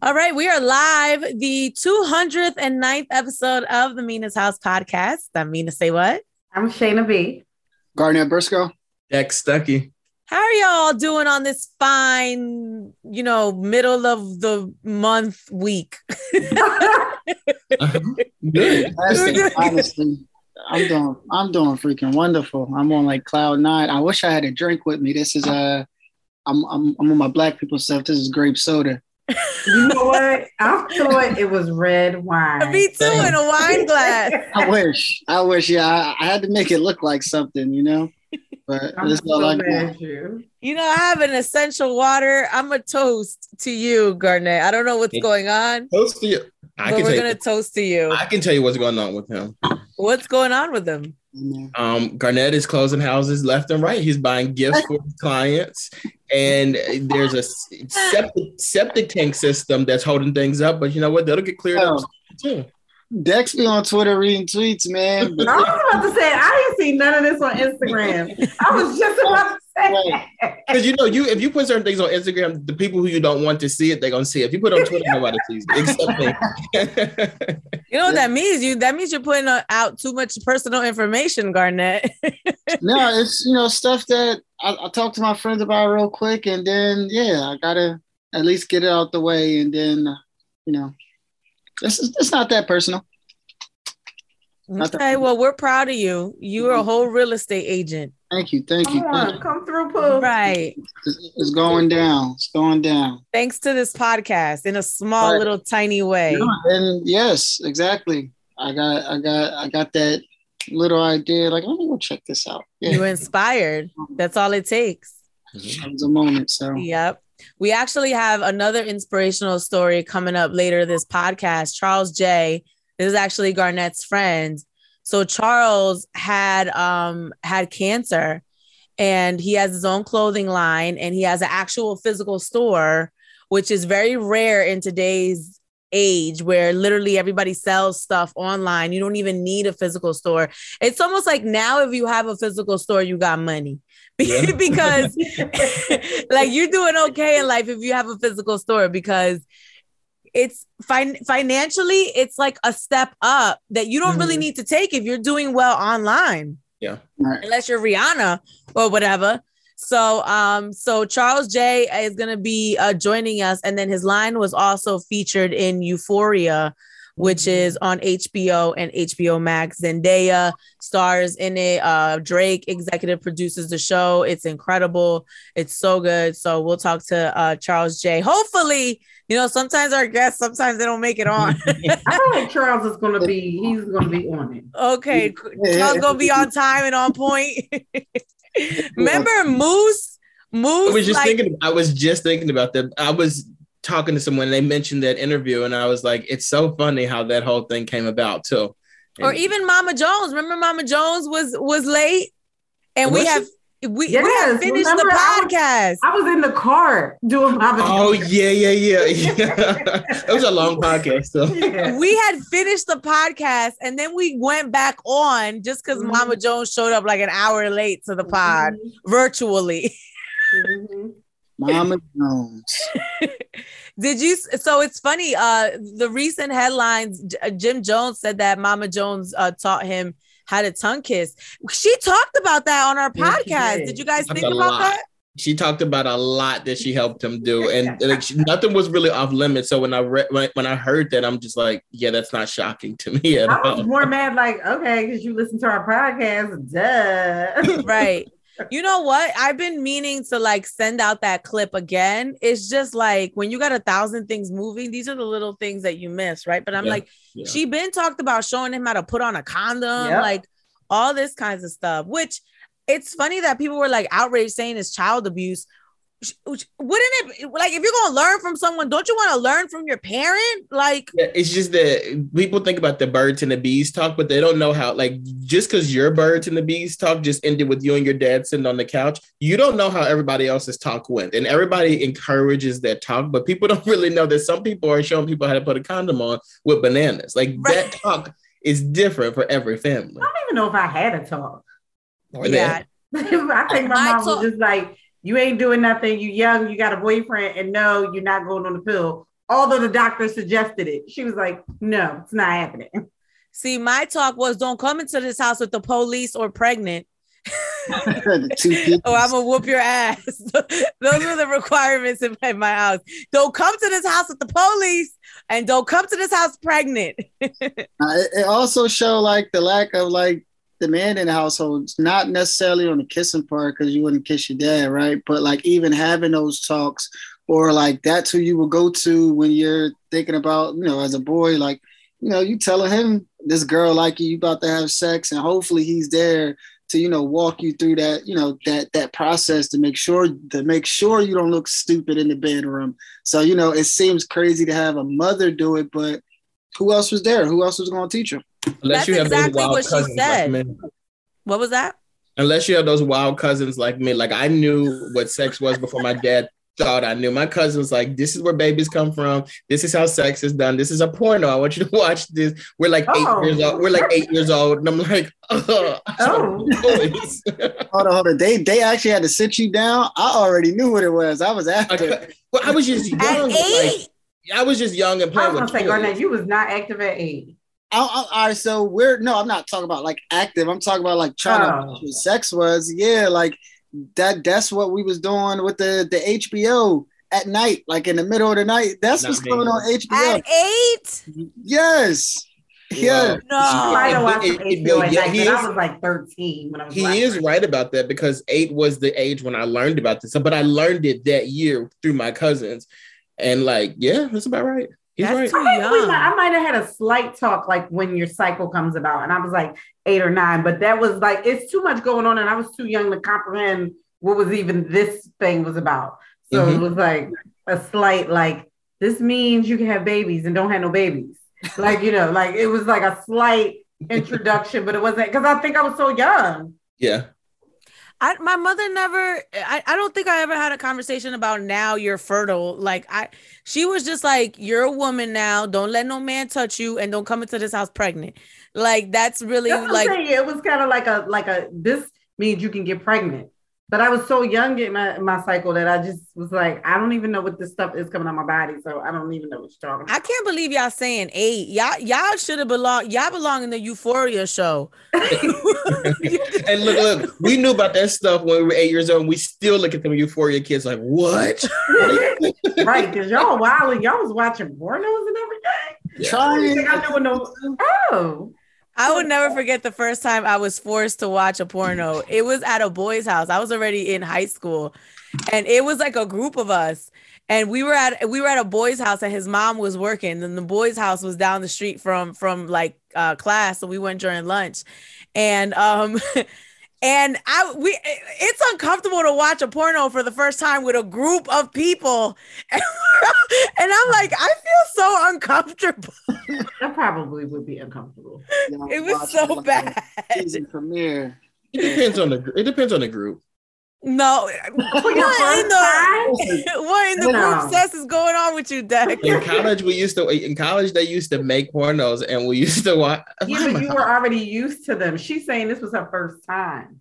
All right, we are live, the 209th episode of the Mina's House podcast. I'm Mina Say What? I'm Shayna B. Garnett Briscoe. Dex Stuckey. How are y'all doing on this fine, you know, middle of the month week? Good. Honestly, honestly, I'm doing I'm doing freaking wonderful. I'm on like cloud nine. I wish I had a drink with me. This is uh I'm I'm I'm on my black people stuff. This is grape soda. You know what? I thought it was red wine. Me too, in a wine glass. I wish. I wish, yeah. I, I had to make it look like something, you know? But I'm this is all so I got. you. You know, I have an essential water. I'm a toast to you, Garnett. I don't know what's going on, Toast to you. I but can we're gonna you. toast to you. I can tell you what's going on with him. What's going on with them? Um, Garnett is closing houses left and right. He's buying gifts for his clients, and there's a septic, septic tank system that's holding things up. But you know what? That'll get cleared up Oh. too. Dex be on Twitter reading tweets, man. I But was about to say I didn't see none of this on Instagram. I was just about to say that. Because you know, you if you put certain things on Instagram, the people who you don't want to see it, they're gonna see it. If you put it on Twitter, nobody sees it except me. You know what that means? You that means you're putting uh, out too much personal information, Garnett. no, it's you know stuff that I, I talk to my friends about real quick, and then yeah, I gotta at least get it out the way, and then uh, you know, this is it's not that personal. Not that- okay, well, we're proud of you. You're a whole real estate agent, Thank you, thank you. Come Thank on, you. come through, Pooh. right? It's, it's going down. It's going down. Thanks to this podcast in a small Right. little tiny way. Yeah, and yes, exactly. I got, I got, I got that little idea. Like, let me go check this out. Yeah, You inspired. That's all it takes. it was a moment. So Yep. We actually have another inspirational story coming up later this podcast. Charles J. This is actually Garnett's friend. So Charles had um had cancer and he has his own clothing line and he has an actual physical store, which is very rare in today's age where literally everybody sells stuff online. You don't even need a physical store. It's almost like now if you have a physical store, you got money. Yeah. because like you're doing okay in life if you have a physical store because it's fin- financially it's like a step up that you don't really Mhm. need to take if you're doing well online right. unless you're Rihanna or whatever. So um so Charles J is going to be uh, joining us and then his line was also featured in Euphoria which is on HBO and HBO Max. Zendaya stars in it. Uh, Drake executive produces the show. It's incredible. It's so good. So we'll talk to uh, Charles J. Hopefully, you know, sometimes our guests, sometimes they don't make it on. I feel like Charles is gonna be. He's gonna be on it. okay, Charles gonna be on time and on point. Remember Moose? Moose. I was just like, thinking. I was just thinking about that. I was talking to someone. And they mentioned that interview, and I was like, "It's so funny how that whole thing came about too." or even Mama Jones. Remember Mama Jones was was late, and we have we, we Yes, have finished the remember I was- podcast. I was in the car doing my. Oh yeah, yeah, yeah, yeah. it was a long podcast, though. Yeah. we had finished the podcast and then we went back on just because Mhm. Mama Jones showed up like an hour late to the pod virtually. Mhm. Mama Jones. Did you? So it's funny. Uh, the recent headlines, uh, Jim Jones said that Mama Jones uh, taught him how a tongue kiss. She talked about that on our Yes, she podcast. did. Did you guys think a about lot. that? She talked about a lot that she helped him do, and like she, nothing was really off limits. So when I read when, when I heard that, I'm just like, yeah, that's not shocking to me at I was all. more mad, like, okay, because you listen to our podcast, duh. right. You know what? I've been meaning to like send out that clip again. It's just like when you got a thousand things moving, these are the little things that you miss, right? But I'm Yeah, like, yeah. she been talked about showing him how to put on a condom, Yep. like all this kinds of stuff, which it's funny that people were like outraged saying it's child abuse. Sh- which- Wouldn't it like if you're gonna learn from someone, don't you want to learn from your parent? Like, Yeah, It's just that people think about the birds and the bees talk, but they don't know how. Like, just because your birds and the bees talk just ended with you and your dad sitting on the couch, you don't know how everybody else's talk went. And everybody encourages that talk, but people don't really know that some people are showing people how to put a condom on with bananas. Like Right. that talk is different for every family. I don't even know if I had a talk. Or yeah, that. I think my My mom talk- was just like, you ain't doing nothing. You young, you got a boyfriend, and no, you're not going on the pill. although the doctor suggested it. She was like, no, it's not happening. See, my talk was don't come into this house with the police or pregnant. The two people. or I'm gonna whoop your ass. Those were the requirements in my, my house. Don't come to this house with the police, and don't come to this house pregnant. Uh, it, it also showed like the lack of like the man in the household, not necessarily on the kissing part because you wouldn't kiss your dad, right? But like even having those talks, or like that's who you will go to when you're thinking about, you know, as a boy, like you know, you telling him this girl like you, you about to have sex, and hopefully he's there to you know walk you through that you know that that process to make sure to make sure you don't look stupid in the bedroom. So you know, it seems crazy to have a mother do it, but who else was there? Who else was going to teach him? Unless That's you have exactly those wild what she said. like what was that? Unless you have those wild cousins like me. Like I knew what sex was before my dad thought I knew. My cousin's like, this is where babies come from. This is how sex is done. This is a porno. I want you to watch this. We're like Oh. eight years old. We're like eight years old. And I'm like, oh, Oh. boys. Hold on, hold on. They they actually had to sit you down. I already knew what it was. I was after. I, well, I was just young. At like, I was just young and I playing was with gonna say, toys. Garnett, you was not active at eight. I, I, all right, so we're no, I'm not talking about like active. I'm talking about like trying to Oh. know what sex was. Yeah, like that. That's what we was doing with the the HBO at night, like in the middle of the night. That's Not what's me. going on HBO. at eight. yes, yeah. Wow. I might No. have watched It- it- at yeah, night, he is- I was like 13 when I was He watching is right about that because eight was the age when I learned about this. But I learned it that year through my cousins. And like, yeah, that's about right. He's That's right. too I young. might, I might have had a slight talk like when your cycle comes about, and I was like eight or nine, but that was like it's too much going on, and I was too young to comprehend what was even this thing was about. So Mhm. it was like a slight like this means you can have babies and don't have no babies. Like you know, like it was like a slight introduction, but it wasn't because I think I was so young. Yeah. I, my mother never I, I don't think I ever had a conversation about now you're fertile. Like I she was just like, You're a woman now. Don't let no man touch you and don't come into this house pregnant. Like that's really That's like. It was kind of like a like a this means you can get pregnant. But I was so young getting my, my cycle that I just was like, I don't even know what this stuff is coming on my body. So I don't even know what you're talking I can't believe y'all saying eight. Y'all y'all should have belong y'all belong in the euphoria show. And look, look, we knew about that stuff when we were eight years old. And we still look at them euphoria kids like, what? right, because y'all wild and y'all was watching pornos and everything. I Trying. didn't think I knew no. Oh, I would never forget the first time I was forced to watch a porno. It was at a boy's house. I was already in high school, and it was like a group of us. And we were at we were at a boy's house, and his mom was working. And the boy's house was down the street from from like uh, class, so we went during lunch. And um, and I we it's uncomfortable to watch a porno for the first time with a group of people, and, I'm like, I feel so uncomfortable. that probably would be uncomfortable. It was so bad. Season premiere. It depends on the it depends on the group. No, what in the what in the No. group sex is going on with you, Deck? In college, we used to in college they used to make pornos and we used to watch. Yeah, but you were already used to them. She's saying this was her first time.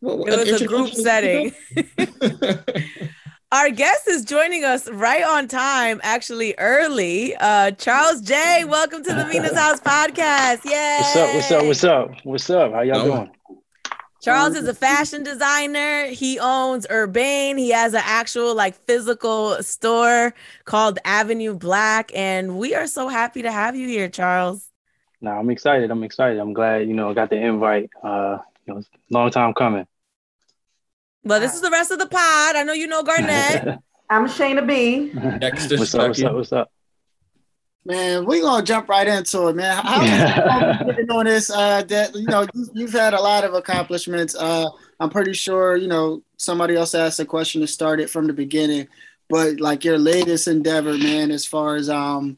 What- It was a group setting. Our guest is joining us right on time, actually early. Uh, Charles J, welcome to the Venus House podcast. Yay! What's up? What's up? What's up? What's up? How y'all Oh. doing? Charles is a fashion designer. He owns Urbane. He has an actual like physical store called Avenue Black, and we are so happy to have you here, Charles. No, I'm excited. I'm excited. I'm glad you know I got the invite. Uh, you know, it's a long time coming. Well, this is the rest of the pod. I know you know Garnett. I'm Shayna B. Dexter what's up? What's up? What's up? Man, we gonna jump right into it, man. How how you getting on this? Uh, that you know, you, you've had a lot of accomplishments. Uh, I'm pretty sure you know somebody else asked a question to start it from the beginning, but like your latest endeavor, man, as far as um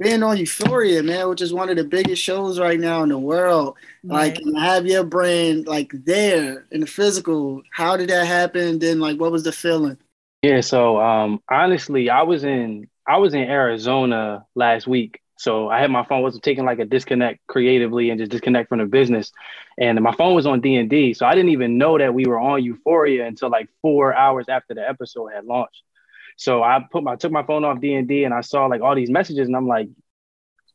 being on Euphoria, man, which is one of the biggest shows right now in the world. Like, have your brand like there in the physical. How did that happen? Then, like, what was the feeling? Yeah. So um, honestly, I was in I was in Arizona last week. So I had my phone wasn't taking like a disconnect creatively and just disconnect from the business, and my phone was on D and D. So I didn't even know that we were on Euphoria until like four hours after the episode had launched. So I put my took my phone off D and D, and I saw like all these messages, and I'm like,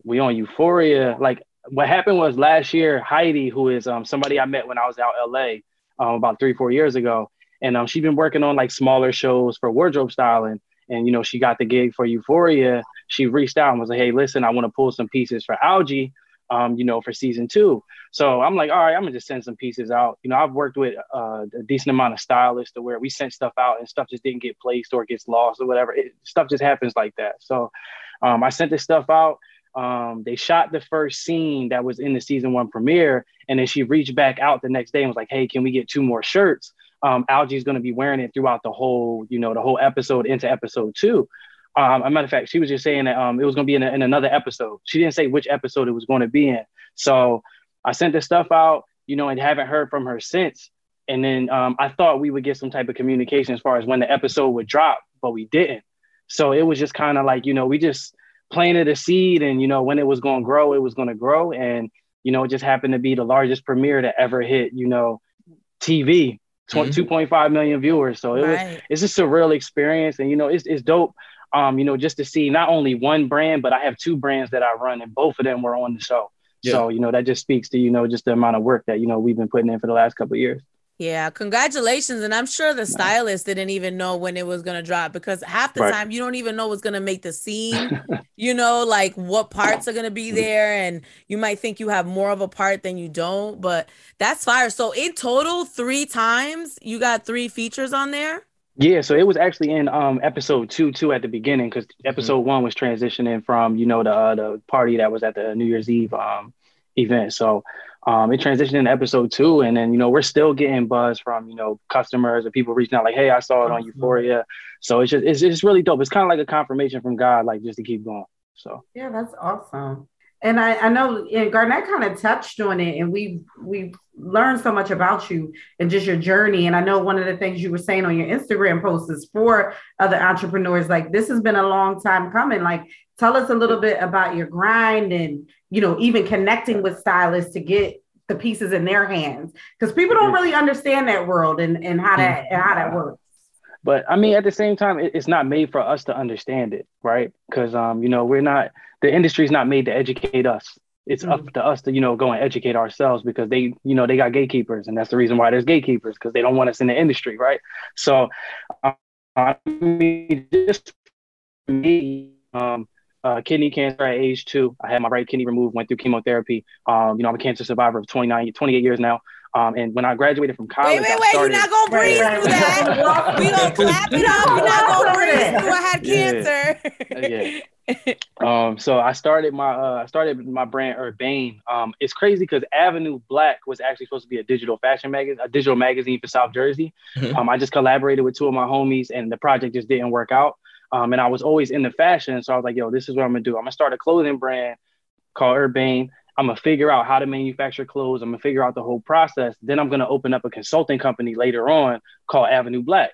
we on Euphoria. Like what happened was last year, Heidi, who is um, somebody I met when I was out LA um, about three four years ago, and um, she's been working on like smaller shows for wardrobe styling. And you know, she got the gig for Euphoria. She reached out and was like, "Hey, listen, I want to pull some pieces for Algee." um, you know, for season two. So I'm like, all right, I'm gonna just send some pieces out. You know, I've worked with uh, a decent amount of stylists to where we sent stuff out and stuff just didn't get placed or gets lost or whatever. It, stuff just happens like that. So um, I sent this stuff out. Um, they shot the first scene that was in the season one premiere, and then she reached back out the next day and was like, "Hey, can we get two more shirts?" Um, is going to be wearing it throughout the whole, you know, the whole episode into episode two. Um, a matter of fact, she was just saying that um, it was going to be in, a, in another episode. She didn't say which episode it was going to be in. So I sent the stuff out, you know, and haven't heard from her since. And then um, I thought we would get some type of communication as far as when the episode would drop, but we didn't. So it was just kind of like, you know, we just planted a seed and, you know, when it was going to grow, it was going to grow. And, you know, it just happened to be the largest premiere to ever hit, you know, TV, mm-hmm. 2.5 million viewers. So it right. was, it's just a real experience. And, you know, it's, it's dope um, you know, just to see not only one brand, but I have two brands that I run, and both of them were on the show. Yeah. So, you know, that just speaks to, you know, just the amount of work that, you know, we've been putting in for the last couple years. Yeah, congratulations. And I'm sure the stylist didn't even know when it was going to drop because half the right. time you don't even know what's going to make the scene, you know, like what parts are going to be there. And you might think you have more of a part than you don't, but that's fire. So, in total, three times you got three features on there? Yeah, so it was actually in um episode two, two at the beginning, because episode mm-hmm. one was transitioning from you know the uh, the party that was at the New Year's Eve um event. So um it transitioned into episode two, and then you know we're still getting buzz from you know customers and people reaching out like, hey, I saw it on Euphoria. So it's just it's, it's really dope. It's kind of like a confirmation from God, like just to keep going. So yeah, that's awesome and I, I know and Garnett kind of touched on it, and we we learned so much about you and just your journey. And I know one of the things you were saying on your Instagram posts is for other entrepreneurs, like this has been a long time coming. Like, tell us a little bit about your grind and you know even connecting with stylists to get the pieces in their hands because people don't really understand that world and, and how that and how that mm-hmm. works. But I mean, at the same time, it's not made for us to understand it, right? Because um, you know, we're not the industry is not made to educate us. It's mm-hmm. up to us to, you know, go and educate ourselves because they, you know, they got gatekeepers, and that's the reason why there's gatekeepers because they don't want us in the industry, right? So, um, I mean, just me, um, uh, kidney cancer at age two. I had my right kidney removed, went through chemotherapy. Um, you know, I'm a cancer survivor of 29, 28 years now. Um, and when I graduated from college, wait, wait, wait, started... you're not gonna breathe through that. we gonna clap it up. You're not gonna breathe through. I had cancer. yeah. um, so I started my uh, I started my brand Urbane. Um, it's crazy because Avenue Black was actually supposed to be a digital fashion magazine, a digital magazine for South Jersey. Mm-hmm. Um, I just collaborated with two of my homies, and the project just didn't work out. Um, and I was always in the fashion, so I was like, "Yo, this is what I'm gonna do. I'm gonna start a clothing brand called Urbane. I'm gonna figure out how to manufacture clothes. I'm gonna figure out the whole process. Then I'm gonna open up a consulting company later on called Avenue Black.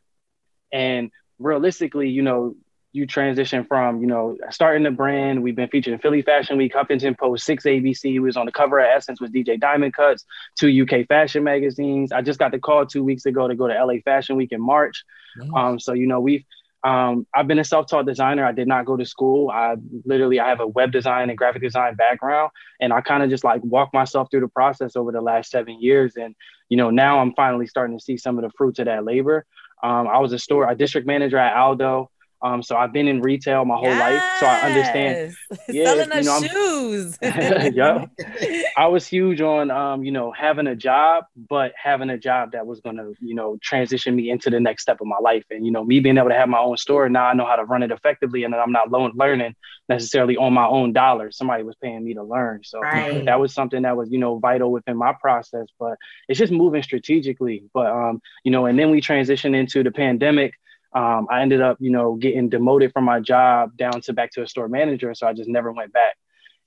And realistically, you know, you transition from, you know, starting the brand. We've been featured in Philly Fashion Week, Huffington Post, Six ABC. We was on the cover of Essence with DJ Diamond Kuts, two UK fashion magazines. I just got the call two weeks ago to go to LA Fashion Week in March. Nice. Um, so you know, we've um, I've been a self-taught designer. I did not go to school. I literally I have a web design and graphic design background, and I kind of just like walk myself through the process over the last seven years. And you know, now I'm finally starting to see some of the fruits of that labor. Um, I was a store, a district manager at Aldo. Um, so I've been in retail my whole yes. life, so I understand. Yeah, Selling you know, shoes. yeah, I was huge on um, you know having a job, but having a job that was gonna you know transition me into the next step of my life, and you know me being able to have my own store now I know how to run it effectively, and I'm not learning necessarily on my own dollars. Somebody was paying me to learn, so right. that was something that was you know vital within my process. But it's just moving strategically. But um, you know, and then we transitioned into the pandemic um, I ended up, you know, getting demoted from my job down to back to a store manager. So I just never went back.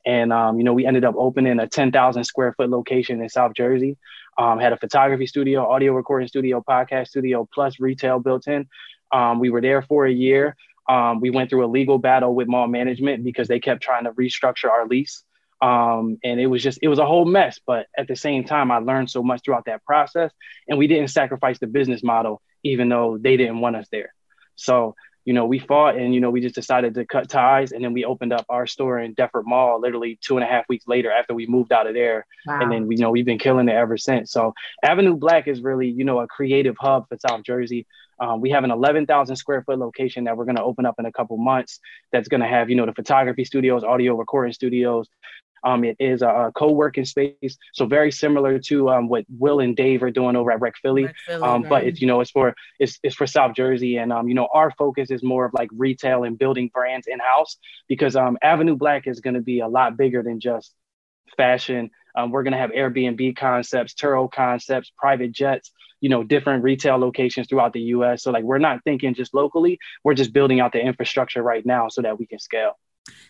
And, um, you know, we ended up opening a 10,000 square foot location in South Jersey. Um, had a photography studio, audio recording studio, podcast studio, plus retail built in. Um, we were there for a year. Um, we went through a legal battle with mall management because they kept trying to restructure our lease. Um, and it was just it was a whole mess but at the same time i learned so much throughout that process and we didn't sacrifice the business model even though they didn't want us there. So you know, we fought and, you know, we just decided to cut ties. And then we opened up our store in Deptford Mall literally two and a half weeks later after we moved out of there. Wow. And then, we, you know, we've been killing it ever since. So Avenue Black is really, you know, a creative hub for South Jersey. Um, we have an 11,000 square foot location that we're going to open up in a couple months. That's going to have, you know, the photography studios, audio recording studios, um, it is a, a, co-working space, so very similar to um, what Will and Dave are doing over at Rec Philly. Rec Philly um, right. But it's you know it's for it's, it's for South Jersey, and um, you know our focus is more of like retail and building brands in house because um, Avenue Black is going to be a lot bigger than just fashion. Um, we're going to have Airbnb concepts, Turo concepts, private jets, you know, different retail locations throughout the US. So, like, we're not thinking just locally, we're just building out the infrastructure right now so that we can scale.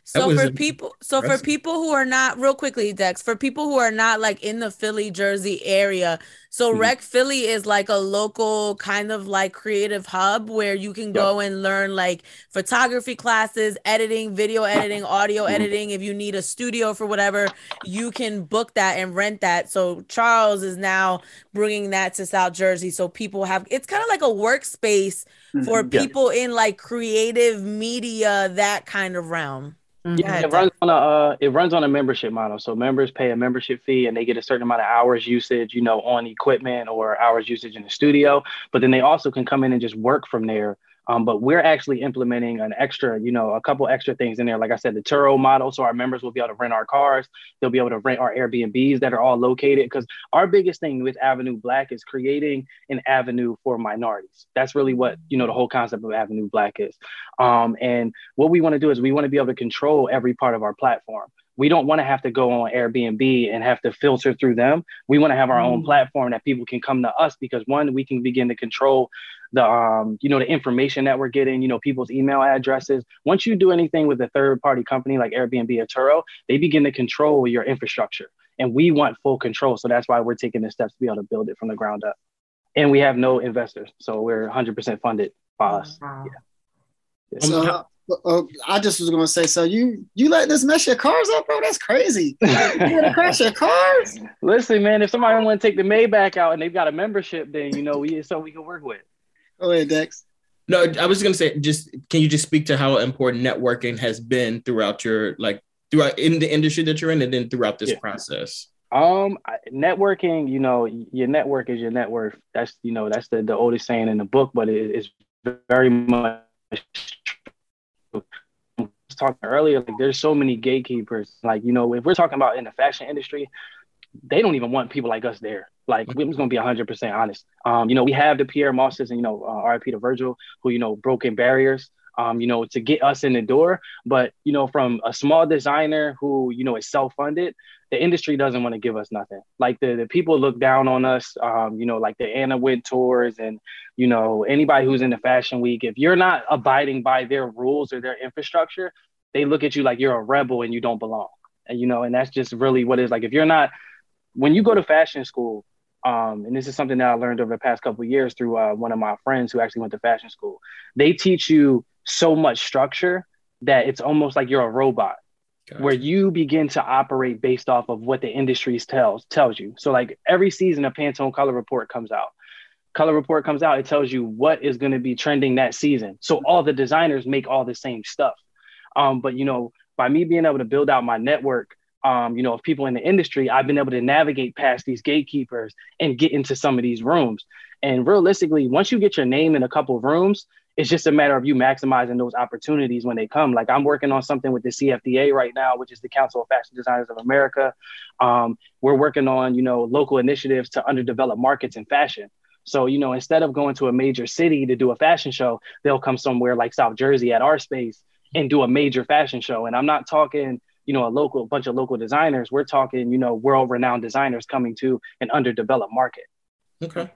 So for people, so for people who are not real quickly, Dex, for people who are not like in the Philly, Jersey area, so mm-hmm. Rec Philly is like a local kind of like creative hub where you can go yep. and learn like photography classes, editing, video editing, audio mm-hmm. editing. If you need a studio for whatever, you can book that and rent that. So Charles is now bringing that to South Jersey, so people have. It's kind of like a workspace mm-hmm. for people yeah. in like creative media, that kind of realm. Mm-hmm. Yeah, it runs on a uh, it runs on a membership model. So members pay a membership fee and they get a certain amount of hours usage, you know, on equipment or hours usage in the studio. But then they also can come in and just work from there um, but we're actually implementing an extra, you know, a couple extra things in there. Like I said, the Turo model. So our members will be able to rent our cars. They'll be able to rent our Airbnbs that are all located. Because our biggest thing with Avenue Black is creating an avenue for minorities. That's really what, you know, the whole concept of Avenue Black is. Um, and what we want to do is we want to be able to control every part of our platform we don't want to have to go on Airbnb and have to filter through them. We want to have our mm. own platform that people can come to us because one, we can begin to control the um, you know, the information that we're getting, you know, people's email addresses. Once you do anything with a third party company like Airbnb or Turo, they begin to control your infrastructure. And we want full control. So that's why we're taking the steps to be able to build it from the ground up. And we have no investors. So we're 100% funded by us. Wow. Yeah. So, uh, I just was gonna say, so you you let this mess your cars up, bro? That's crazy. you gonna crash your cars? Listen, man, if somebody want to take the Maybach out and they've got a membership, then you know we so we can work with. Go ahead, Dex. No, I was gonna say, just can you just speak to how important networking has been throughout your like throughout in the industry that you're in, and then throughout this yeah. process? Um, networking, you know, your network is your net worth. That's you know that's the the oldest saying in the book, but it is very much talking earlier, like there's so many gatekeepers. Like, you know, if we're talking about in the fashion industry, they don't even want people like us there. Like, we're just gonna be hundred percent honest. Um, you know, we have the Pyer Mosses and you know, uh, RIP to Virgil, who you know broken barriers. Um, you know, to get us in the door. But you know, from a small designer who you know is self-funded, the industry doesn't want to give us nothing. Like the, the people look down on us. Um, you know, like the Anna Wintours and you know anybody who's in the fashion week. If you're not abiding by their rules or their infrastructure, they look at you like you're a rebel and you don't belong. And you know, and that's just really what it is. Like if you're not, when you go to fashion school, um, and this is something that I learned over the past couple years through uh, one of my friends who actually went to fashion school. They teach you so much structure that it's almost like you're a robot, gotcha. where you begin to operate based off of what the industry tells tells you. So like every season, a Pantone Color Report comes out. Color Report comes out, it tells you what is going to be trending that season. So all the designers make all the same stuff. Um, but you know, by me being able to build out my network, um, you know, of people in the industry, I've been able to navigate past these gatekeepers and get into some of these rooms. And realistically, once you get your name in a couple of rooms, it's just a matter of you maximizing those opportunities when they come. Like I'm working on something with the CFDA right now, which is the Council of Fashion Designers of America. Um, we're working on, you know, local initiatives to underdeveloped markets in fashion. So, you know, instead of going to a major city to do a fashion show, they'll come somewhere like South Jersey at our space and do a major fashion show. And I'm not talking, you know, a local bunch of local designers. We're talking, you know, world renowned designers coming to an underdeveloped market. Okay.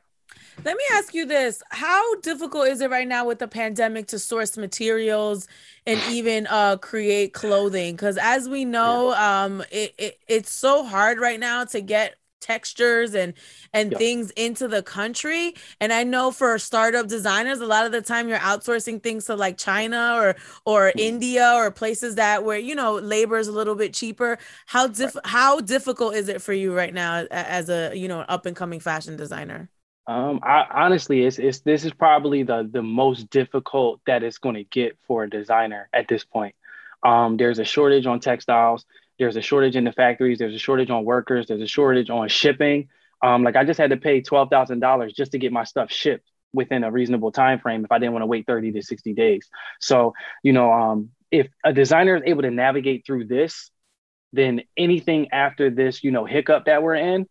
Let me ask you this. How difficult is it right now with the pandemic to source materials and even uh create clothing? Because as we know, um it, it it's so hard right now to get textures and and things into the country and i know for startup designers a lot of the time you're outsourcing things to like china or or mm-hmm. india or places that where you know labor is a little bit cheaper how diff- right. how difficult is it for you right now as a you know up and coming fashion designer Um, I honestly, it's, it's this is probably the the most difficult that it's going to get for a designer at this point. Um, there's a shortage on textiles. There's a shortage in the factories. There's a shortage on workers. There's a shortage on shipping. Um, like I just had to pay twelve thousand dollars just to get my stuff shipped within a reasonable time frame if I didn't want to wait thirty to sixty days. So you know, um, if a designer is able to navigate through this, then anything after this, you know, hiccup that we're in,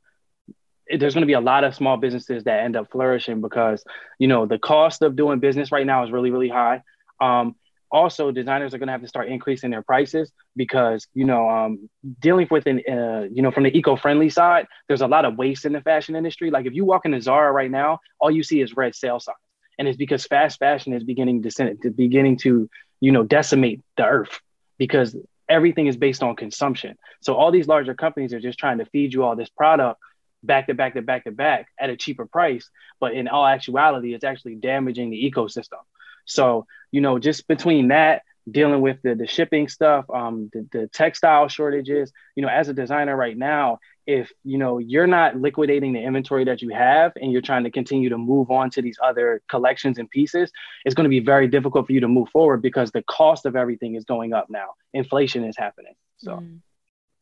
there's going to be a lot of small businesses that end up flourishing because you know the cost of doing business right now is really really high. Um, also designers are going to have to start increasing their prices because you know um, dealing with an uh, you know from the eco-friendly side there's a lot of waste in the fashion industry. Like if you walk into zara right now all you see is red sale signs. And it's because fast fashion is beginning to, beginning to you know decimate the earth because everything is based on consumption. So all these larger companies are just trying to feed you all this product back to back to back to back at a cheaper price. But in all actuality, it's actually damaging the ecosystem. So, you know, just between that, dealing with the, the shipping stuff, um, the, the textile shortages, you know, as a designer right now, if, you know, you're not liquidating the inventory that you have and you're trying to continue to move on to these other collections and pieces, it's going to be very difficult for you to move forward because the cost of everything is going up now. Inflation is happening. So. Mm.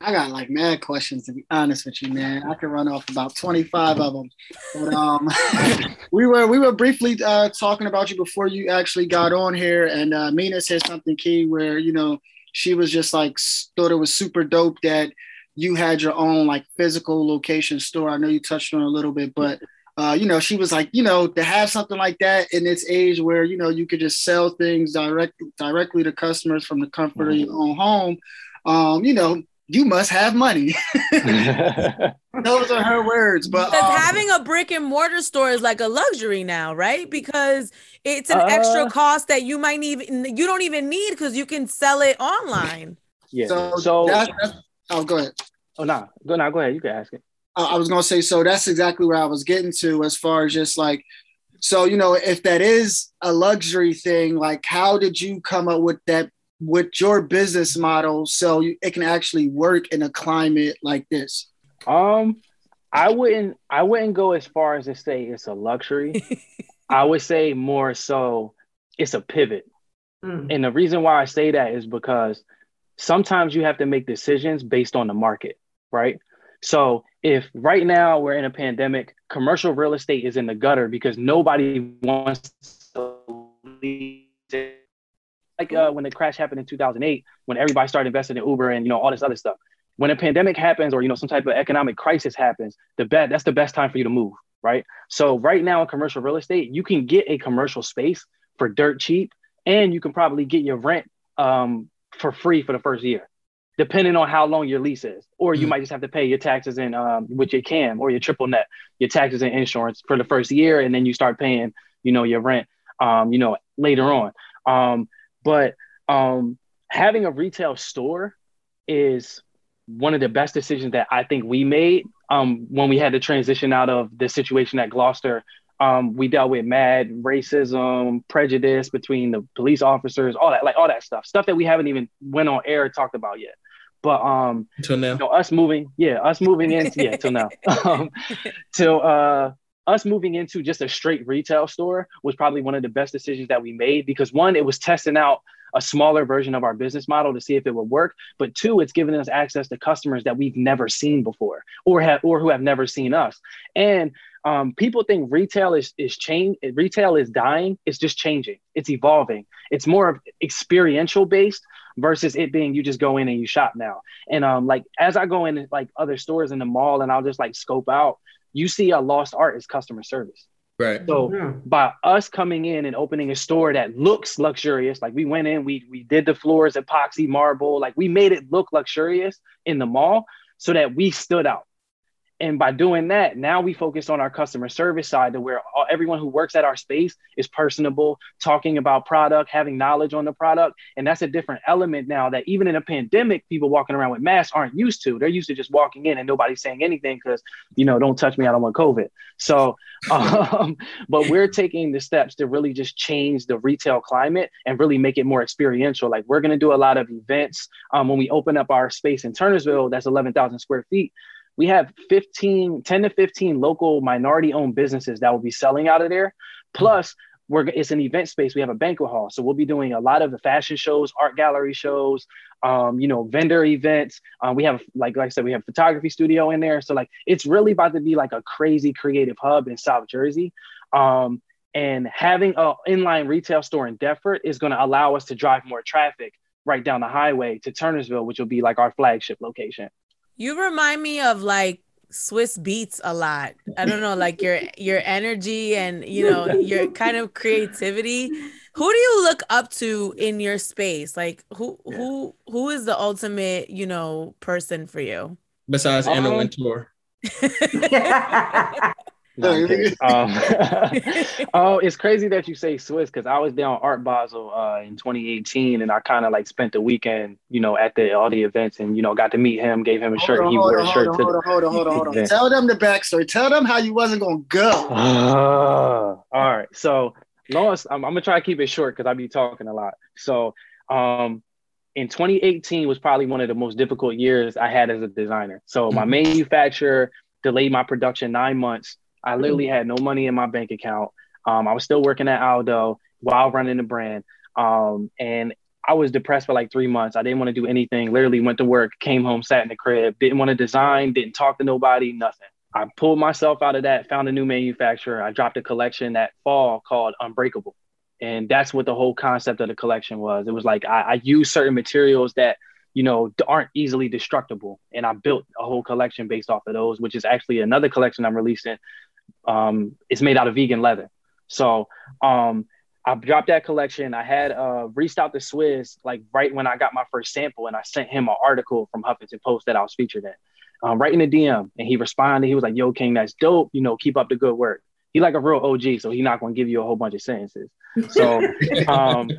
I got like mad questions to be honest with you, man. I could run off about 25 of them. But um we were we were briefly uh talking about you before you actually got on here and uh Mina said something key where you know she was just like thought it was super dope that you had your own like physical location store. I know you touched on a little bit, but uh, you know, she was like, you know, to have something like that in this age where, you know, you could just sell things direct directly to customers from the comfort of your own home. Um, you know, you must have money. Those are her words. But because um, having a brick and mortar store is like a luxury now, right? Because it's an uh, extra cost that you might even you don't even need because you can sell it online. Yeah. So, so that's, that's, oh, go ahead. Oh no, go now. Go ahead. You can ask it. I was gonna say so. That's exactly where I was getting to as far as just like so you know if that is a luxury thing like how did you come up with that with your business model so you, it can actually work in a climate like this? Um, I wouldn't I wouldn't go as far as to say it's a luxury. I would say more so it's a pivot. Mm. And the reason why I say that is because sometimes you have to make decisions based on the market, right? So if right now we're in a pandemic, commercial real estate is in the gutter because nobody wants to leave like uh, when the crash happened in 2008, when everybody started investing in Uber and you know all this other stuff. When a pandemic happens or you know some type of economic crisis happens, the bet that's the best time for you to move, right? So right now in commercial real estate, you can get a commercial space for dirt cheap, and you can probably get your rent um, for free for the first year, depending on how long your lease is. Or you mm-hmm. might just have to pay your taxes in um, with your CAM or your triple net, your taxes and insurance for the first year, and then you start paying, you know, your rent, um, you know, later on. Um, but um, having a retail store is one of the best decisions that I think we made um, when we had to transition out of the situation at Gloucester. Um, we dealt with mad racism, prejudice between the police officers, all that, like all that stuff, stuff that we haven't even went on air talked about yet. But um, until now, you know, us moving, yeah, us moving in, yeah, till now, um, till uh, us moving into just a straight retail store was probably one of the best decisions that we made because one, it was testing out a smaller version of our business model to see if it would work. But two, it's giving us access to customers that we've never seen before or have or who have never seen us. And um, people think retail is is change retail is dying. It's just changing. It's evolving. It's more of experiential based versus it being you just go in and you shop now. And um, like as I go in like other stores in the mall and I'll just like scope out you see a lost art is customer service. Right. So yeah. by us coming in and opening a store that looks luxurious, like we went in, we we did the floors epoxy marble, like we made it look luxurious in the mall so that we stood out. And by doing that, now we focus on our customer service side to where everyone who works at our space is personable, talking about product, having knowledge on the product. And that's a different element now that even in a pandemic, people walking around with masks aren't used to. They're used to just walking in and nobody saying anything because, you know, don't touch me, I don't want COVID. So, um, but we're taking the steps to really just change the retail climate and really make it more experiential. Like we're going to do a lot of events. Um, when we open up our space in Turnersville, that's 11,000 square feet we have 15, 10 to 15 local minority owned businesses that will be selling out of there. Plus, we're it's an event space. We have a banquet hall, so we'll be doing a lot of the fashion shows, art gallery shows, um, you know, vendor events. Um, we have like like I said, we have photography studio in there. So like it's really about to be like a crazy creative hub in South Jersey. Um, and having an inline retail store in Deptford is going to allow us to drive more traffic right down the highway to Turnersville, which will be like our flagship location. You remind me of like Swizz Beatz a lot. I don't know, like your your energy and you know your kind of creativity. Who do you look up to in your space? Like who yeah. who who is the ultimate you know person for you? Besides Anna um, Wintour. No, um, oh, it's crazy that you say Swizz because I was down Art Basel uh, in 2018, and I kind of like spent the weekend, you know, at the all the events, and you know, got to meet him, gave him a shirt. On, he wore a shirt on, to hold on, hold on, hold on, hold on. Tell them the backstory. Tell them how you wasn't gonna go. Uh, all right, so Lois, I'm, I'm gonna try to keep it short because I be talking a lot. So, um, in 2018 was probably one of the most difficult years I had as a designer. So my mm-hmm. manufacturer delayed my production nine months I literally had no money in my bank account. Um, I was still working at Aldo while running the brand. Um, and I was depressed for like three months. I didn't want to do anything. Literally went to work, came home, sat in the crib, didn't want to design, didn't talk to nobody, nothing. I pulled myself out of that, found a new manufacturer. I dropped a collection that fall called Unbreakable. And that's what the whole concept of the collection was. It was like I, I used certain materials that you know aren't easily destructible and i built a whole collection based off of those which is actually another collection i'm releasing um, it's made out of vegan leather. So um, I dropped that collection. I had uh, reached out to Swizz like right when I got my first sample, and I sent him an article from Huffington Post that I was featured in. Um, right in the DM, and he responded. He was like, "Yo, King, that's dope. You know, keep up the good work." He like a real OG, so he's not going to give you a whole bunch of sentences. So, um,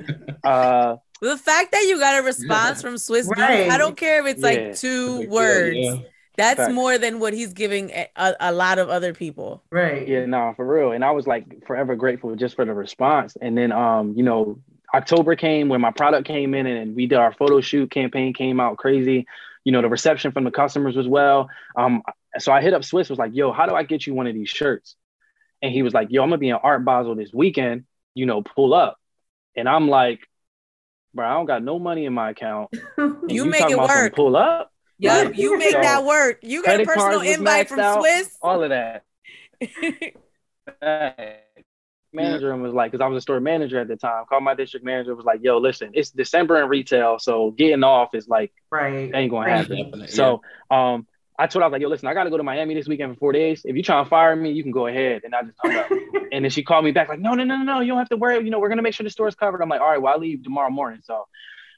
uh, the fact that you got a response from Swizz, right. I don't care if it's yeah. like two words. Yeah. That's Fact. more than what he's giving a, a, lot of other people. Right. Yeah, no, for real. And I was like forever grateful just for the response. And then um, you know, October came when my product came in and we did our photo shoot campaign came out crazy. You know, the reception from the customers was well. Um, so I hit up Swizz, was like, yo, how do I get you one of these shirts? And he was like, yo, I'm gonna be in Art Basel this weekend, you know, pull up. And I'm like, bro, I don't got no money in my account. you, you make it work. Pull up. Yep, right? you make so, that work. You got a personal invite from out, Swizz. All of that. manager and was like, because I was a store manager at the time. Called my district manager, was like, "Yo, listen, it's December in retail, so getting off is like, right, ain't gonna happen." Right. So, um, I told her I was like, "Yo, listen, I got to go to Miami this weekend for four days. If you try to fire me, you can go ahead." And I just hung up. and then she called me back like, "No, no, no, no, you don't have to worry. You know, we're gonna make sure the store's covered." I'm like, "All right, well, I leave tomorrow morning." So,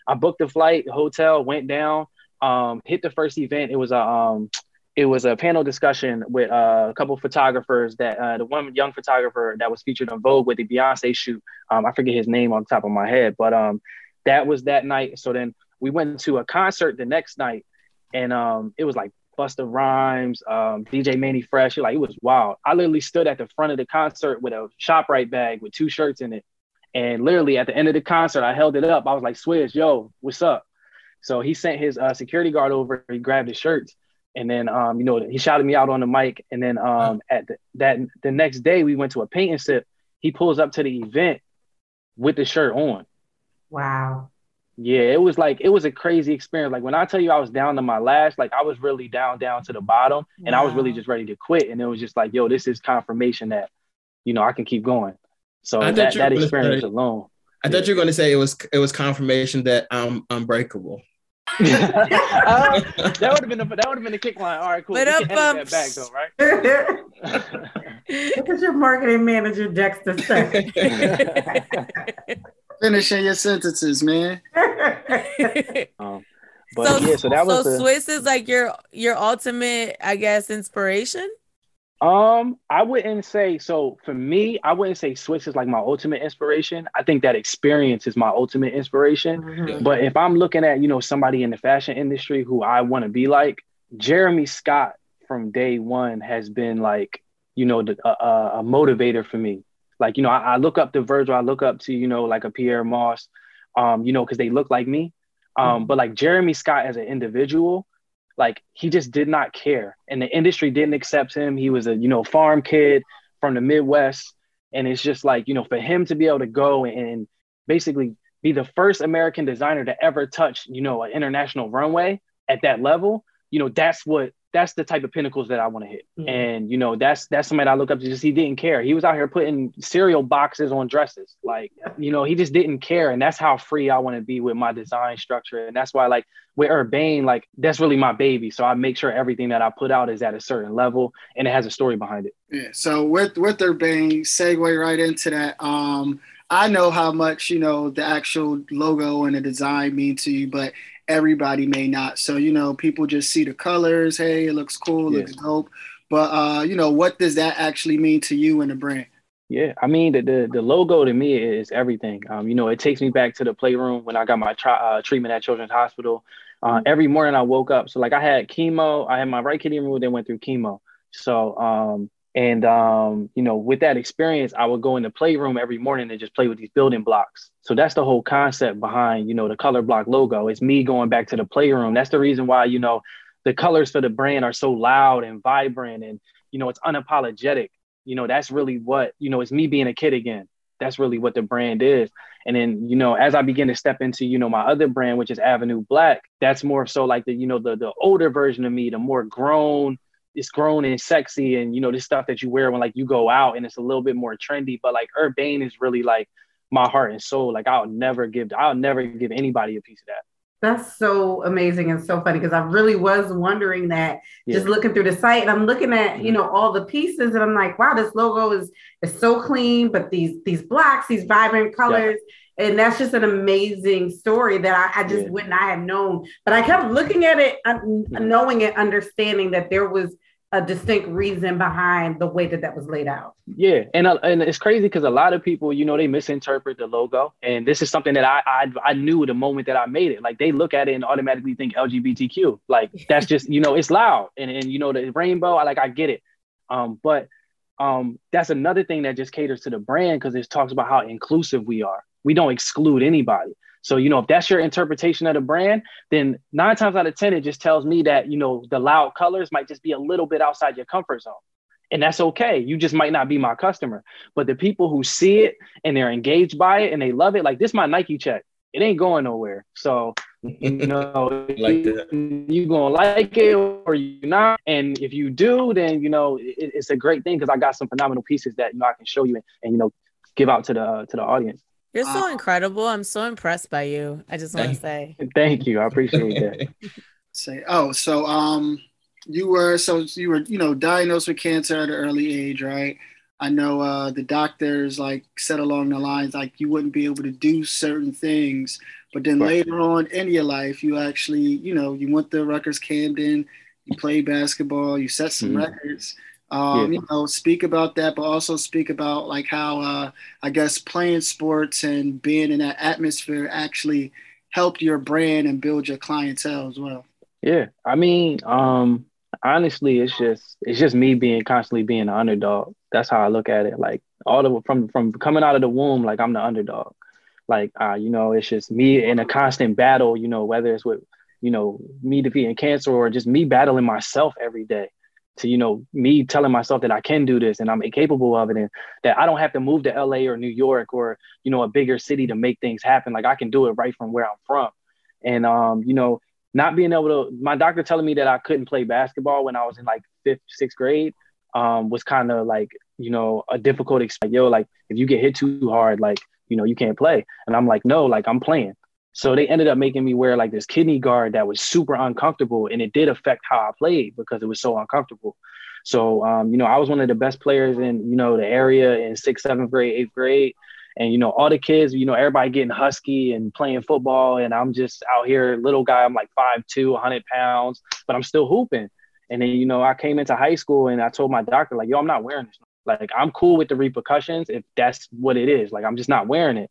I booked the flight, hotel, went down um, hit the first event. It was a um, it was a panel discussion with uh, a couple photographers that uh, the one young photographer that was featured on Vogue with the Beyonce shoot. Um, I forget his name on top of my head, but um, that was that night. So then we went to a concert the next night, and um, it was like Busta Rhymes, um, DJ Mannie Fresh. Like it was wild. I literally stood at the front of the concert with a Shoprite bag with two shirts in it, and literally at the end of the concert, I held it up. I was like, "Swizz, yo, what's up?" So he sent his uh, security guard over. He grabbed his shirts, and then um, you know he shouted me out on the mic. And then um, at the, that the next day we went to a paint and sip. He pulls up to the event with the shirt on. Wow. Yeah, it was like it was a crazy experience. Like when I tell you I was down to my last, like I was really down down to the bottom, and wow. I was really just ready to quit. And it was just like, yo, this is confirmation that you know I can keep going. So that, that experience alone. I thought you were going to say it was it was confirmation that I'm unbreakable uh, that would have been a, that would have been a kick line. All right, cool. But up, um, that back though, right? Look at your marketing manager, Dexter. Finishing your sentences, man. um, but so, yeah, so that was so the, Swizz is like your your ultimate, I guess, inspiration. Um, I wouldn't say so. For me, I wouldn't say Swizz is like my ultimate inspiration. I think that experience is my ultimate inspiration. Mm-hmm. But if I'm looking at you know somebody in the fashion industry who I want to be like, Jeremy Scott from day one has been like you know the, uh, a motivator for me. Like you know, I, I, look up to Virgil. I look up to you know like a Pyer Moss, um, you know, because they look like me. Um, mm-hmm. but like Jeremy Scott as an individual, like he just did not care. And the industry didn't accept him. He was a you know farm kid from the midwest. And it's just like you know for him to be able to go and basically be the first american designer to ever touch you know an international runway at that level you know that's what that's the type of pinnacles that I want to hit. Mm-hmm. And you know, that's that's somebody I look up to. Just he didn't care. He was out here putting cereal boxes on dresses. Like, you know, he just didn't care. And that's how free I want to be with my design structure. And that's why, like with Urbane, like that's really my baby. So I make sure everything that I put out is at a certain level and it has a story behind it. Yeah. So with with Urbane, segue right into that. Um, I know how much you know the actual logo and the design mean to you, but everybody may not. So, you know, people just see the colors. Hey, it looks cool, yeah. looks dope. But, uh, you know, what does that actually mean to you and the brand? Yeah, I mean the, the, the logo to me is everything. Um, you know, it takes me back to the playroom when I got my tri- uh, treatment at Children's Hospital. Uh, every morning I woke up. So like I had chemo, I had my right kidney removed, then went through chemo. So um, and um, you know, with that experience, I would go in the playroom every morning and just play with these building blocks. So that's the whole concept behind, you know, the color block logo. It's me going back to the playroom. That's the reason why, you know, the colors for the brand are so loud and vibrant and you know, it's unapologetic. You know, that's really what, you know, it's me being a kid again. That's really what the brand is. And then, you know, as I begin to step into, you know, my other brand, which is Avenue Black, that's more so like the, you know, the the older version of me, the more grown, it's grown and sexy and you know this stuff that you wear when like you go out and it's a little bit more trendy but like urbane is really like my heart and soul like i'll never give i'll never give anybody a piece of that that's so amazing and so funny because I really was wondering that yeah. just looking through the site and I'm looking at you mm-hmm. know all the pieces and I'm like wow this logo is is so clean but these these blacks these vibrant colors yeah. and that's just an amazing story that I, I just yeah. would not I have known but I kept looking at it mm-hmm. knowing it understanding that there was a distinct reason behind the way that that was laid out. Yeah, and uh, and it's crazy because a lot of people, you know, they misinterpret the logo, and this is something that I, I I knew the moment that I made it. Like they look at it and automatically think LGBTQ. Like that's just you know it's loud, and and you know the rainbow. I like I get it, um, but um, that's another thing that just caters to the brand because it talks about how inclusive we are. We don't exclude anybody. So, you know, if that's your interpretation of the brand, then nine times out of 10, it just tells me that, you know, the loud colors might just be a little bit outside your comfort zone. And that's okay. You just might not be my customer. But the people who see it and they're engaged by it and they love it, like this my Nike check. It ain't going nowhere. So, you know, like you, you gonna like it or you not. And if you do, then you know it, it's a great thing because I got some phenomenal pieces that you know I can show you and, and you know give out to the uh, to the audience. You're so uh, incredible. I'm so impressed by you. I just want to say. Thank you. I appreciate that. say, oh, so um, you were so you were you know diagnosed with cancer at an early age, right? I know uh, the doctors like said along the lines like you wouldn't be able to do certain things, but then right. later on in your life, you actually you know you went to Rutgers Camden, you played basketball, you set some mm-hmm. records, um, yeah. you know, speak about that, but also speak about like how uh, I guess playing sports and being in that atmosphere actually helped your brand and build your clientele as well. Yeah, I mean, um, honestly, it's just it's just me being constantly being an underdog. That's how I look at it. Like all the from from coming out of the womb, like I'm the underdog. Like uh, you know, it's just me in a constant battle. You know, whether it's with you know me defeating cancer or just me battling myself every day to you know me telling myself that I can do this and I'm capable of it and that I don't have to move to LA or New York or you know a bigger city to make things happen. Like I can do it right from where I'm from. And um you know not being able to my doctor telling me that I couldn't play basketball when I was in like 5th 6th grade um was kind of like you know a difficult experience. Yo like if you get hit too hard like you know you can't play. And I'm like no like I'm playing so they ended up making me wear like this kidney guard that was super uncomfortable, and it did affect how I played because it was so uncomfortable. So um, you know, I was one of the best players in you know the area in sixth, seventh grade, eighth grade, and you know all the kids, you know everybody getting husky and playing football, and I'm just out here, little guy. I'm like 5'2", 100 pounds, but I'm still hooping. And then you know I came into high school and I told my doctor like, yo, I'm not wearing this. Like I'm cool with the repercussions if that's what it is. Like I'm just not wearing it.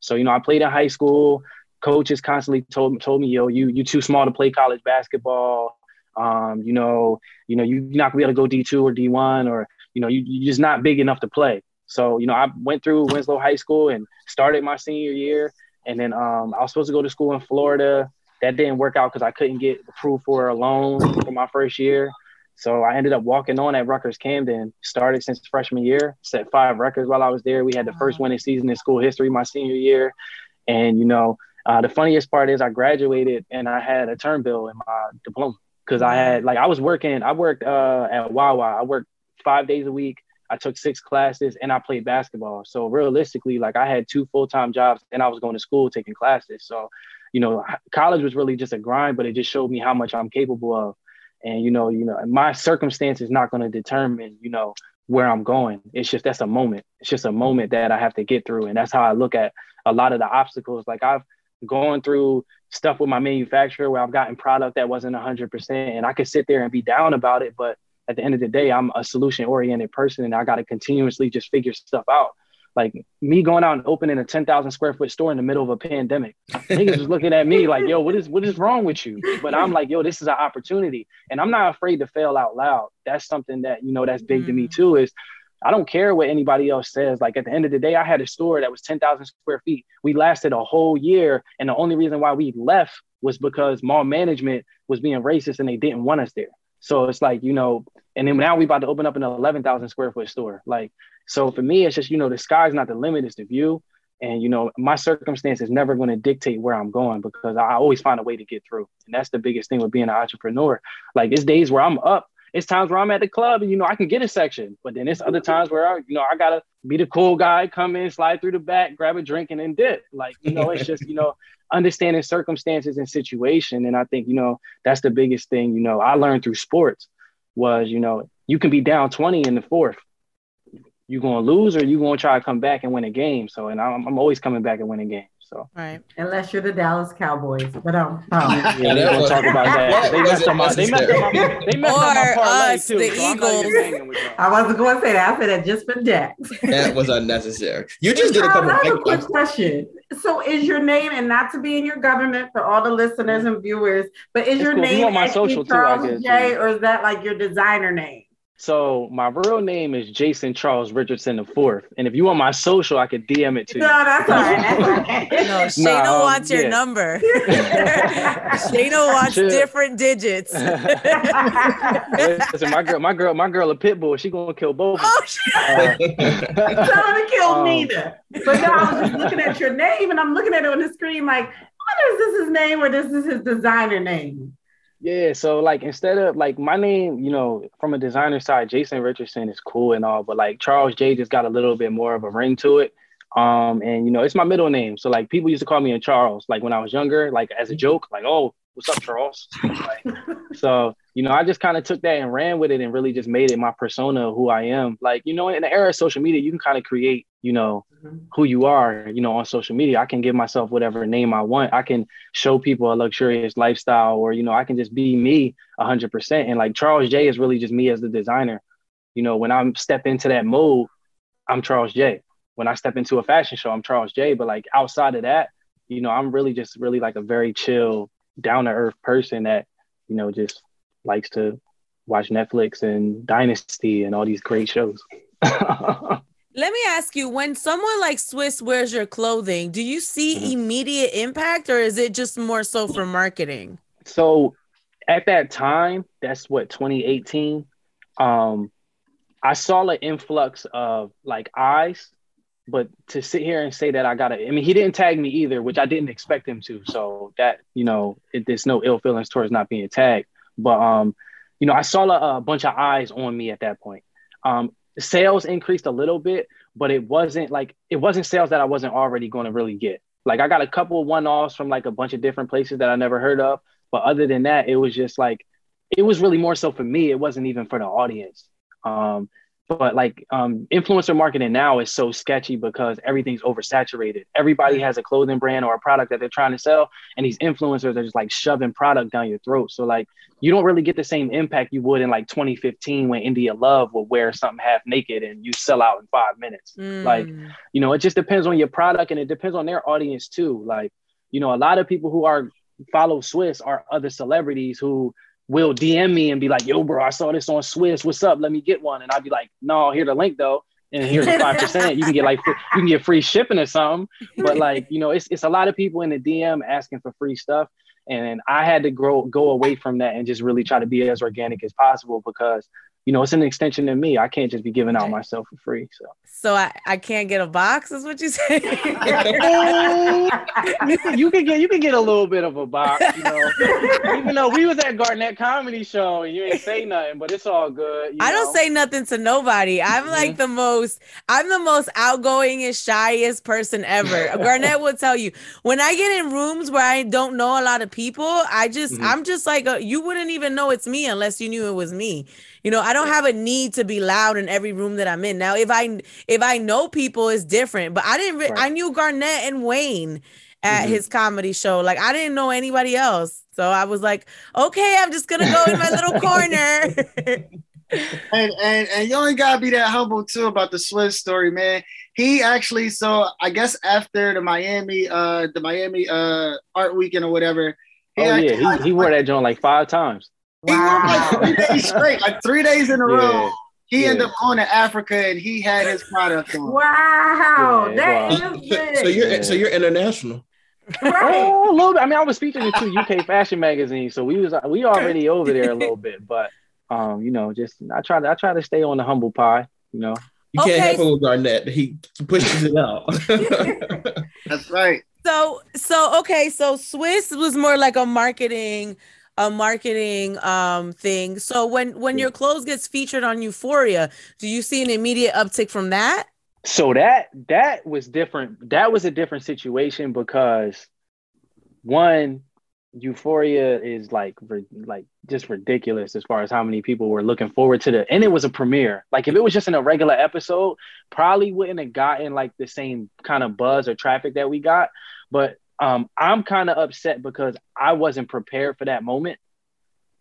So you know I played in high school coaches constantly told told me, yo, you you too small to play college basketball. Um, you know, you know, you're not gonna be able to go D two or D one, or you know, you you're just not big enough to play. So, you know, I went through Winslow High School and started my senior year, and then um, I was supposed to go to school in Florida. that didn't work out because I couldn't get approved for a loan for my first year. So I ended up walking on at Rutgers Camden. Started since freshman year. Set five records while I was there. We had the first winning season in school history my senior year, and you know uh, the funniest part is I graduated and I had a term bill in my diploma because I had like I was working. I worked uh, at Wawa. I worked five days a week. I took six classes and I played basketball. So realistically, like I had two full time jobs and I was going to school taking classes. So, you know, college was really just a grind, but it just showed me how much I'm capable of. And you know, you know, my circumstance is not going to determine, you know, where I'm going. It's just that's a moment. It's just a moment that I have to get through, and that's how I look at a lot of the obstacles. Like I've gone through stuff with my manufacturer where I've gotten product that wasn't 100%, and I could sit there and be down about it, but at the end of the day, I'm a solution oriented person, and I got to continuously just figure stuff out. Like me going out and opening a 10,000 square foot store in the middle of a pandemic. Niggas was looking at me like, yo, what is what is wrong with you? But I'm like, yo, this is an opportunity. And I'm not afraid to fail out loud. That's something that, you know, that's big mm-hmm. to me mm. too, is I don't care what anybody else says. Like at the end of the day, I had a store that was 10,000 square feet. We lasted a whole year. And the only reason why we left was because mall management was being racist and they didn't want us there. So it's like, you know, and then now we about to open up an 11,000 square foot store. Like, so for me, it's just, you know, the sky's not the limit, it's the view. And, you know, my circumstance is never going to dictate where I'm going because I always find a way to get through. And that's the biggest thing with being an entrepreneur. Like, it's days where I'm up. It's times where I'm at the club and, you know, I can get a section. But then it's other times where, I, you know, I got to be the cool guy, come in, slide through the back, grab a drink, and then dip. Like, you know, it's just, you know, understanding circumstances and situation. And I think, you know, that's the biggest thing, you know, I learned through sports was, you know, you can be down 20 in the fourth. you're gonna lose or you gonna try to come back and win a game. So, and I'm, I'm always coming back and winning games. So right, unless you're the Dallas Cowboys, but um, um yeah, they gonna talk about that. They messed up my, they messed up my, they messed up my parlay too. The so Eagles. I wasn't going to say that. I said that just for Dak. that was unnecessary. You just did a couple. I have a quick question. So, is your name, and not to be in your government for all the listeners and viewers, but is it's your cool. name you my social Charles too, J, or is that like your designer name? So my real name is Jason Charles Richardson the fourth, and if you want my social, I could DM it to you. No, that's all right. no, Shayna nah, um, wants your yeah. number. Shayna wants Should. different digits. Listen, my girl, my girl, my girl, a pit bull. She gonna kill both. Oh shit! Uh, trying to kill um, neither. But no, I was just looking at your name, and I'm looking at it on the screen, like, what is this his name or this is his designer name? Yeah, so like instead of like my name, you know, from a designer side, Jason Richardson is cool and all, but like Charles J just got a little bit more of a ring to it. Um, and you know, it's my middle name. So like people used to call me a Charles, like when I was younger, like as a joke, like, oh, what's up, Charles? Like, so, you know, I just kind of took that and ran with it and really just made it my persona, who I am. Like, you know, in the era of social media, you can kind of create, you know, mm-hmm. who you are, you know, on social media. I can give myself whatever name I want. I can show people a luxurious lifestyle or, you know, I can just be me 100%. And like Charles J is really just me as the designer. You know, when I step into that mode, I'm Charles J. When I step into a fashion show, I'm Charles J. But like outside of that, you know, I'm really just really like a very chill, down to earth person that you know just likes to watch Netflix and Dynasty and all these great shows. Let me ask you when someone like Swizz wears your clothing, do you see mm-hmm. immediate impact or is it just more so for marketing? So at that time, that's what 2018. Um, I saw an influx of like eyes but to sit here and say that I got it, I mean, he didn't tag me either, which I didn't expect him to. So that, you know, it, there's no ill feelings towards not being tagged. But, um, you know, I saw a, a bunch of eyes on me at that point. Um, sales increased a little bit, but it wasn't like, it wasn't sales that I wasn't already going to really get. Like I got a couple of one-offs from like a bunch of different places that I never heard of. But other than that, it was just like, it was really more so for me. It wasn't even for the audience. Um, but like um, influencer marketing now is so sketchy because everything's oversaturated. Everybody has a clothing brand or a product that they're trying to sell, and these influencers are just like shoving product down your throat. So like you don't really get the same impact you would in like 2015 when India Love would wear something half naked and you sell out in five minutes. Mm. Like you know, it just depends on your product and it depends on their audience too. Like you know, a lot of people who are follow Swizz are other celebrities who will DM me and be like, "Yo, bro, I saw this on Swizz. What's up? Let me get one." And I'd be like, "No, here the link though." And here's five percent. You can get like you can get free shipping or something. But like you know, it's it's a lot of people in the DM asking for free stuff. And I had to grow go away from that and just really try to be as organic as possible because you know, it's an extension of me. I can't just be giving out myself for free. So, so I, I can't get a box, is what you say? you can get you can get a little bit of a box, you know. Even though we was at Garnett Comedy Show and you ain't say nothing, but it's all good. I know? don't say nothing to nobody. I'm mm-hmm. like the most, I'm the most outgoing and shyest person ever. Garnett will tell you when I get in rooms where I don't know a lot of people, I just, mm-hmm. I'm just like, a, you wouldn't even know it's me unless you knew it was me. You know, I don't have a need to be loud in every room that I'm in. Now, if I if I know people, it's different. But I didn't. Right. I knew Garnett and Wayne at mm-hmm. his comedy show. Like I didn't know anybody else. So I was like, okay, I'm just gonna go in my little corner. and, and and you only gotta be that humble too about the Swizz story, man. He actually, so I guess after the Miami, uh, the Miami uh art weekend or whatever. oh yeah, he, he wore that joint like five times. He Wow. He like three days straight, like three days in a yeah. row. He yeah. ended up going to Africa and he had his product on. Wow, yeah, that wow. is So you're so you're international. Right. Oh, a little bit. I mean, I was featured in two UK fashion magazines, so we was we already over there a little bit, but um, you know, just I try to I try to stay on the humble pie, you know. You can't okay. help it with Garnett. He pushes it out. That's right. So so okay, so Swizz was more like a marketing a marketing um thing. So when when your clothes gets featured on Euphoria, do you see an immediate uptick from that? So that that was different. That was a different situation because one Euphoria is like like just ridiculous as far as how many people were looking forward to the and it was a premiere. Like if it was just in a regular episode, probably wouldn't have gotten like the same kind of buzz or traffic that we got. But um, I'm kind of upset because I wasn't prepared for that moment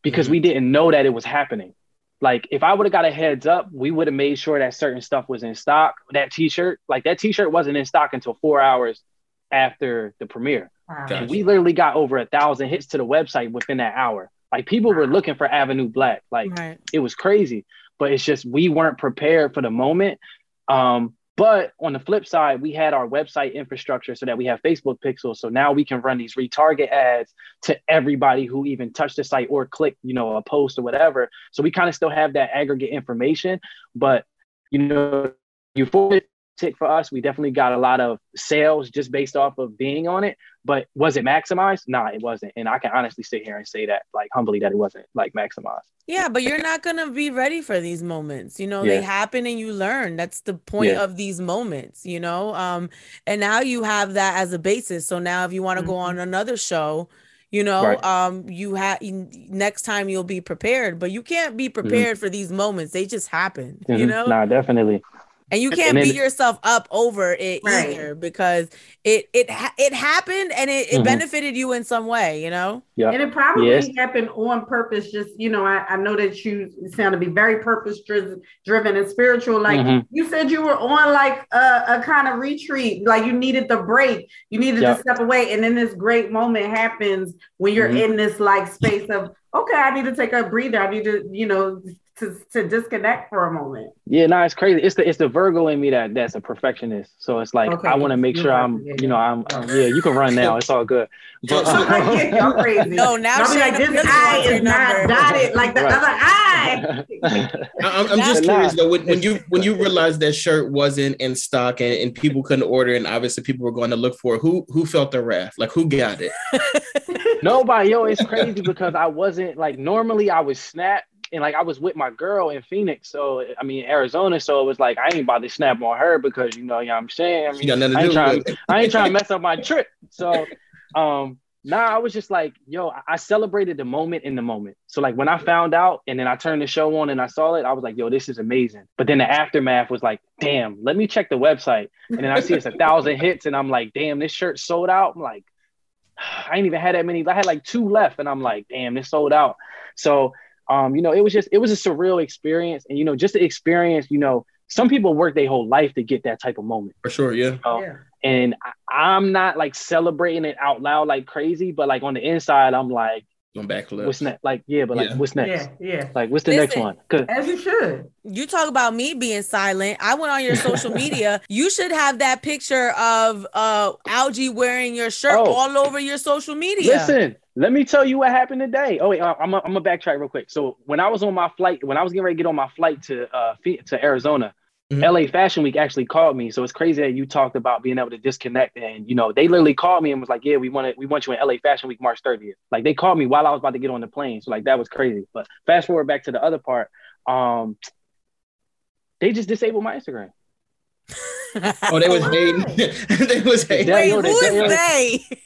because mm-hmm. we didn't know that it was happening. Like if I would have got a heads up, we would have made sure that certain stuff was in stock. That T-shirt, like that T-shirt, wasn't in stock until four hours after the premiere. Wow. And we literally got over a thousand hits to the website within that hour. Like people wow. were looking for Avenue Black. Like right. it was crazy, but it's just we weren't prepared for the moment. Um, but on the flip side, we had our website infrastructure so that we have Facebook pixels. So now we can run these retarget ads to everybody who even touched the site or clicked, you know, a post or whatever. So we kind of still have that aggregate information. But you know, you tick for us. We definitely got a lot of sales just based off of being on it. But was it maximized? Nah, it wasn't. And I can honestly sit here and say that, like humbly, that it wasn't like maximized. Yeah, but you're not gonna be ready for these moments. You know, yeah. they happen and you learn. That's the point yeah. of these moments, you know. Um, and now you have that as a basis. So now if you want to mm-hmm. go on another show, you know right. um you have next time you'll be prepared but you can't be mm-hmm. prepared mm-hmm. for these moments they just happen mm-hmm. you know nah definitely and you can't and beat yourself up over it right. either because it it it happened and it, it mm-hmm. benefited you in some way you know yeah and it probably yes. happened on purpose just you know I, I know that you sound to be very purpose driven and spiritual like mm-hmm. you said you were on like a, a, kind of retreat like you needed the break you needed yep. to step away and then this great moment happens when you're mm-hmm. in this like space of okay i need to take a breather i need to you know to, to disconnect for a moment. Yeah, no, it's crazy. It's the it's the Virgo in me that that's a perfectionist. So it's like okay. I want to make You're sure right. I'm, you know, I'm yeah. You can run now. It's all good. But uh, y'all crazy. No, now i like this eye is not dotted like the right. other eye. I'm, I'm just curious though. When, when you when you realized that shirt wasn't in stock and, and people couldn't order, and obviously people were going to look for it, who who felt the wrath? Like who got it? Nobody. Yo, it's crazy because I wasn't like normally I would snap and like I was with my girl in Phoenix, so I mean Arizona, so it was like I ain't about to snap on her because you know, you know what I'm saying. I mean, I ain't, trying, I ain't trying to mess up my trip. So um nah, I was just like, yo, I celebrated the moment in the moment. So like when I found out and then I turned the show on and I saw it, I was like, yo, this is amazing. But then the aftermath was like, damn, let me check the website. And then I see it's a thousand hits and I'm like, damn, this shirt sold out. I'm like, I ain't even had that many. I had like two left and I'm like, damn, this sold out. So um, you know, it was just it was a surreal experience, and you know, just the experience. You know, some people work their whole life to get that type of moment. For sure, yeah. yeah. And I, I'm not like celebrating it out loud like crazy, but like on the inside, I'm like, Going backflip. What's next? Like, yeah, but like, Yeah. what's next? Yeah, yeah. Like, what's the next one? Cause As you should. You talk about me being silent. I went on your social media. You should have that picture of uh Algee wearing your shirt Oh. all over your social media. Listen, let me tell you what happened today. Oh wait, uh, I'm gonna I'm backtrack real quick. So when I was on my flight, when I was getting ready to get on my flight to uh to Arizona, Mhm. LA Fashion Week actually called me. So it's crazy that you talked about being able to disconnect, and you know they literally called me and was like, "Yeah, we want to we want you in LA Fashion Week March 30th." Like they called me while I was about to get on the plane. So like that was crazy. But fast forward back to the other part, um, they just disabled my Instagram. Oh, they was hating. they was hating. Yeah, Wait, yo, who they- is they- they?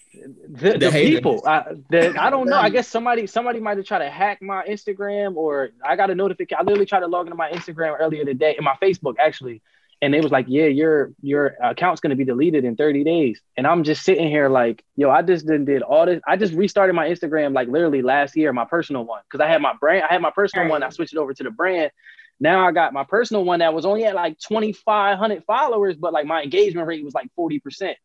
The, The the people. I, the, I don't know. I guess somebody somebody might have tried to hack my instagram or i got a notification i literally tried to log into my instagram earlier today and my facebook actually. And they was like yeah your your account's going to be deleted in 30 days. And i'm just sitting here like yo i just didn't did all this i just restarted my instagram like literally last year my personal one because i had my brand i had my personal one i switched it over to the brand. Now i got my personal one that was only at like 2500 followers but like my engagement rate was like 40%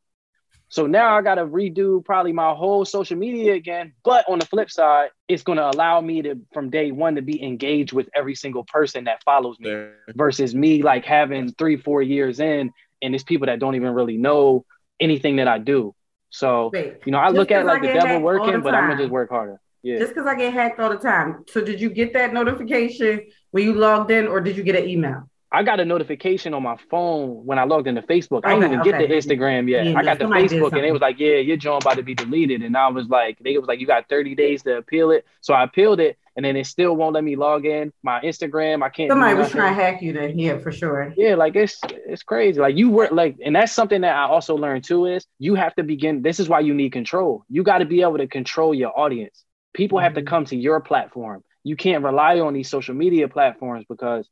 so now I got to redo probably my whole social media again. But on the flip side, it's going to allow me to, from day one, to be engaged with every single person that follows me versus me like having three, four years in and it's people that don't even really know anything that I do. So, Wait, you know, I Just look at 'cause I like the devil working, the but I'm going to just work harder. Yeah. just because I get hacked all the time. So did you get that notification when you logged in, or did you get an email? I got a notification on my phone when I logged into Facebook. I didn't Okay, even get okay. the Instagram yet. Yeah, I got the Facebook and it was like, Yeah, your joint about to be deleted. And I was like, they was like, You got 30 days to appeal it. So I appealed it and then it still won't let me log in. My Instagram, I can't Somebody was trying to hack you then, yeah, for sure. Yeah, like it's it's crazy. Like you work like, and that's something that I also learned too is you have to begin. This is why you need control. You got to be able to control your audience. People have to Mhm. come to your platform. You can't rely on these social media platforms because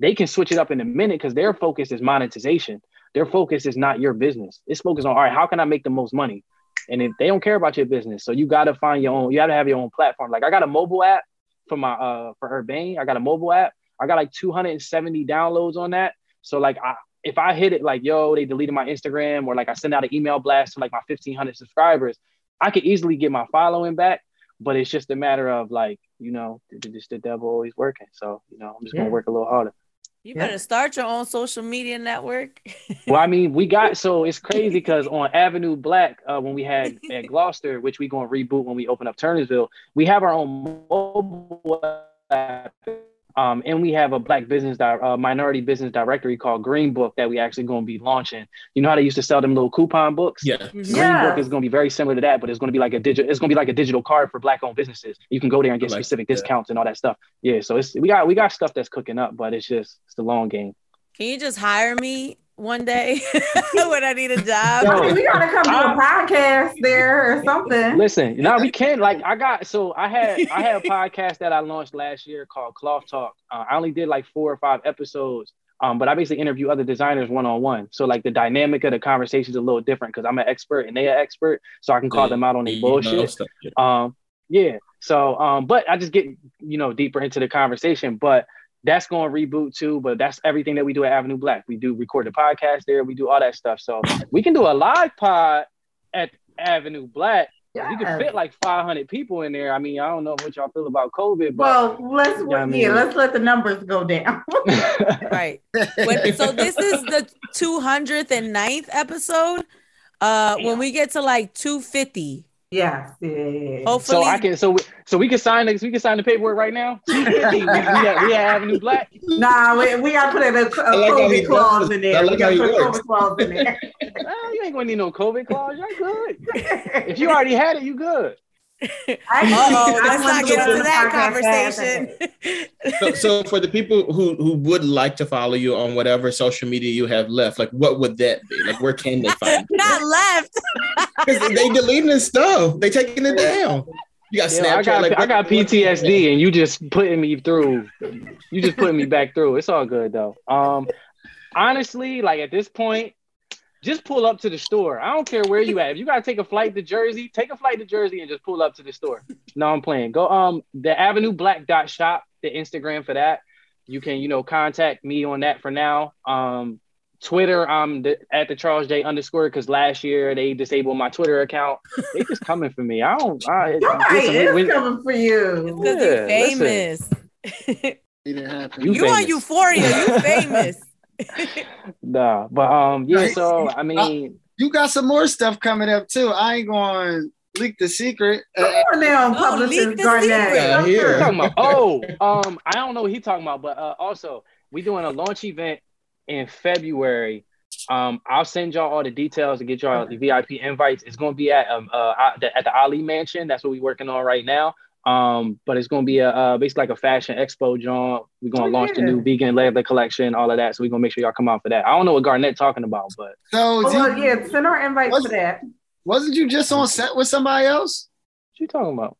they can switch it up in a minute because their focus is monetization. Their focus is not your business. It's focused on all right, how can I make the most money? And if they don't care about your business, so you got to find your own. You got to have your own platform. Like I got a mobile app for my uh for Urbane. I got a mobile app. I got like 270 downloads on that. So like I if I hit it like yo, they deleted my Instagram or like I send out an email blast to like my 1500 subscribers, I could easily get my following back. But it's just a matter of like you know, just the devil always working. So you know, I'm just gonna work a little harder. You Yeah. better start your own social media network. Well, I mean, we got so it's crazy because on Avenue Black, uh, when we had at Gloucester, which we're gonna reboot when we open up Turnersville, we have our own mobile app, um, and we have a Black business di- uh, minority business directory called Green Book that we actually gonna be launching. You know how they used to sell them little coupon books? Yeah. Green Yeah. Book is going to be very similar to that, but it's going to be like a digital. It's going to be like a digital card for Black-owned businesses. You can go there and get like specific that. discounts and all that stuff. Yeah, so it's we got we got stuff that's cooking up, but it's just it's the long game. Can you just hire me one day when I need a job? I mean, we gotta come do a I'm- podcast there or something. Listen, no, we can. Like, I got so I had I had a podcast that I launched last year called Cloth Talk. Uh, I only did like four or five episodes, um, but I basically interview other designers one on one. So like the dynamic of the conversation is a little different because I'm an expert and they are expert, so I can call them out on their bullshit. stuff. Um, yeah. So, um, but I just get you know deeper into the conversation, but. That's going to reboot too, but that's everything that we do at Avenue Black. We do record the podcast there. We do all that stuff. So we can do a live pod at Avenue Black you Yes. can fit like 500 people in there. I mean, I don't know what y'all feel about COVID, but Well, let's Yeah, I mean- let's let the numbers go down. Right. When, so this is the 200th and 9th episode. Uh, when we get to like 250, yes, yeah, yeah, yeah. hopefully, so I can so we, so we can sign this. We can sign the paperwork right now. we, we, have, we have Avenue Black. Nah, we, we gotta put a, a like how COVID clause does in there. I We gotta put he a works. COVID clause in there. Ah, you ain't gonna need no COVID clause. You're good. If you already had it, you good. Actually, Uh-oh, I let's wanna not do get a into that conversation. So, so for the people who who would like to follow you on whatever social media you have left, like what would that be? Like where can they find you? Not left. 'Cause they deleting this stuff. They taking it down. You got Yeah, Snapchat. I got like, I got what- what- PTSD, and you just putting me through. You just putting me back through. It's all good though. Um, honestly, like at this point, just pull up to the store. I don't care where you at. If you gotta take a flight to Jersey, take a flight to Jersey and just pull up to the store. No, I'm playing. Go um the Avenue Black dot shop, the Instagram for that. You can you know contact me on that for now. Um, Twitter, I'm the, at the Charles J underscore because last year they disabled my Twitter account. They just coming for me. I don't. I, Somebody listen, is when- coming for you. Because Yeah, famous. It didn't happen. You You on. Euphoria, you famous. Nah, but um, yeah. So I mean, You got some more stuff coming up too. I ain't going to leak the secret. Come on now, No, publicist leak the Garnett. secret. Yeah, Come here. talking about? Oh, um, I don't know what he's talking about, but uh, also we doing a launch event in February. Um, I'll send y'all all the details to get y'all the VIP invites. It's gonna be at um uh at the, at the Ali Mansion. That's what we're working on right now. Um, but it's gonna be a uh, basically like a fashion expo, John. We're gonna Oh, launch the new vegan leather collection, all of that. So we're gonna make sure y'all come out for that. I don't know what Garnett talking about, but so, Oh, well, you- yeah, send our invite What's- for that. wasn't you just on set with somebody else? what you talking about?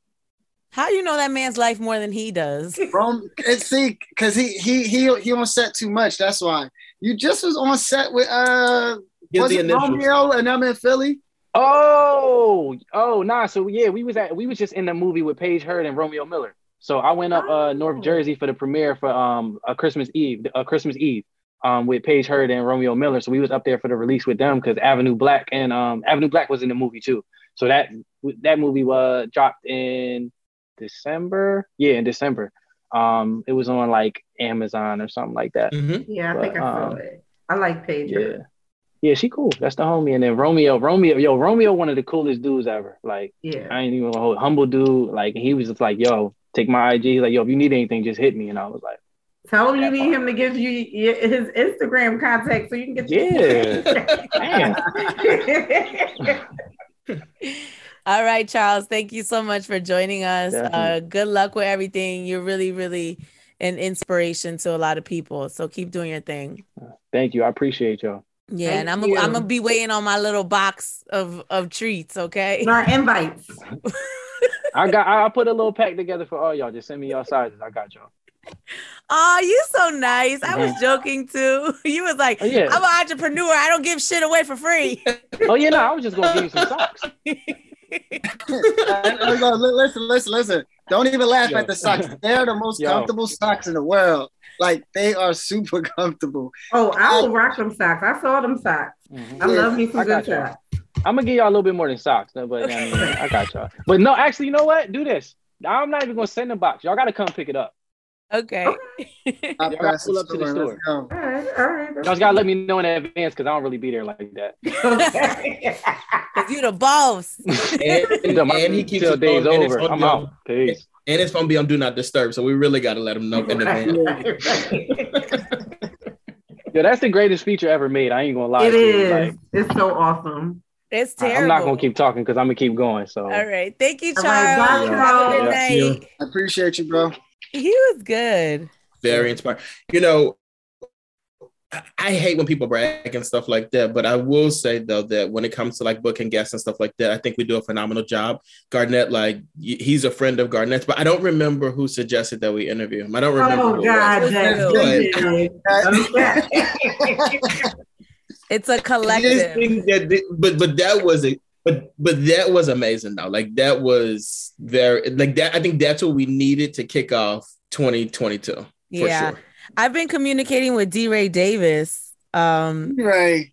How you know that man's life more than he does? From and see, because he he he he on set too much. That's why you just was on set with uh Give was the it initials. Romeo and I'm in Philly. Oh, oh, nah. So yeah, we was at we was just in the movie with Paige Hurd and Romeo Miller. So I went up uh North Oh. Jersey for the premiere for um a Christmas Eve, a Christmas Eve, um with Paige Hurd and Romeo Miller. So we was up there for the release with them because Avenue Black and um Avenue Black was in the movie too. So that that movie was dropped in December. Yeah, in December. Um, it was on like Amazon or something like that. Mhm. Yeah, I think I saw um, it. I like Paige. Yeah. Yeah, she cool. That's the homie. And then Romeo, Romeo, yo, Romeo, one of the coolest dudes ever. Like, Yeah. I ain't even a whole humble dude. Like, he was just like, yo, take my IG. He's like, yo, if you need anything, just hit me. And I was like, Tell him you need him to give you his Instagram contact so you can get Yeah. damn. All right, Charles. Thank you so much for joining us. Uh, good luck with everything. You're really, really an inspiration to a lot of people. So keep doing your thing. Thank you. I appreciate y'all. Yeah, Thank and I'm you. I'm gonna be waiting on my little box of of treats. Okay. And our invites. I got, I I put a little pack together for all y'all. Just send me y'all sizes. I got y'all. Oh, you so nice. I was Mhm. joking too. You was like, Oh, yeah. I'm an entrepreneur. I don't give shit away for free. Oh, yeah, no, I was just going to give you some socks. No, li- listen, listen, listen. Don't even laugh Yo. at the socks. They're the most Yo. comfortable socks in the world. Like they are super comfortable. Oh, I will rock them socks. I saw them socks. Mhm. I love me some I got good socks. I'm gonna give y'all a little bit more than socks, no, but I, mean, I got y'all. But no, actually, you know what? Do this. I'm not even gonna send a box. Y'all gotta come pick it up. Okay. I'll pass pull up to the store. Let's go. All right, all right. Y'all just gotta let me know in advance because I don't really be there like that. Okay. Cause you the boss. And, My and he keeps till days phone, over. I'm be on- out. Peace. and his phone be on do not disturb. So we really got to let him know in advance. Yeah, that's the greatest feature ever made. I ain't gonna lie. it to you. Like, it's so awesome. It's terrible. I'm not gonna keep talking because I'm gonna keep going. So All right. Thank you, Charles. right, bye, Have a good Charles. Yeah. night. I appreciate you, bro. He was good. Very inspiring. You know, I, I hate when people brag and stuff like that, but I will say though that when it comes to like booking guests and stuff like that, I think we do a phenomenal job. Garnett, like he's a friend of Garnett's, but I don't remember who suggested that we interview him. I don't remember. Oh who it. God, was Jack, good. you did. Okay. It's a collective. think that, but but that was a but but that was amazing though. Like that was very like that. I think that's what we needed to kick off 2022 for Yeah. sure. I've been communicating with DeRay Davis. Um, Right.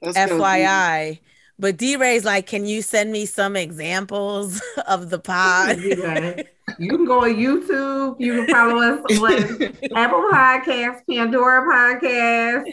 Let's go, FYI. But DeRay's like, can you send me some examples of the pod? Okay. You can go on YouTube. You can follow us on Apple Podcasts, Pandora Podcasts.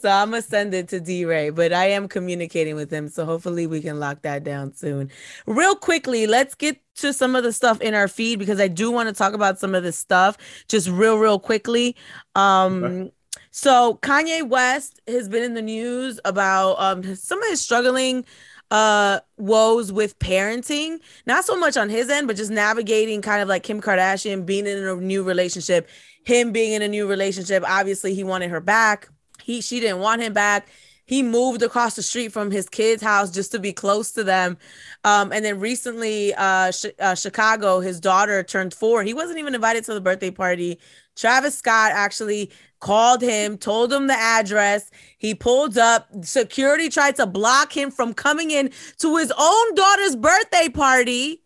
so I'm gonna send it to DeRay, but I am communicating with him. So hopefully we can lock that down soon. Real quickly, let's get to some of the stuff in our feed because I do want to talk about some of this stuff just real, real quickly. Um Okay. So Kanye West has been in the news about um some of his struggling uh woes with parenting. Not so much on his end but just navigating kind of like kim kardashian being in a new relationship him being in a new relationship. Obviously he wanted her back. He she didn't want him back. He moved across the street from his kids house just to be close to them. Um and then recently uh, Ch- uh chicago his daughter turned four. He wasn't even invited to the birthday party. Travis scott actually called him told him the address. He pulled up. Security tried to block him from coming in to his own daughter's birthday party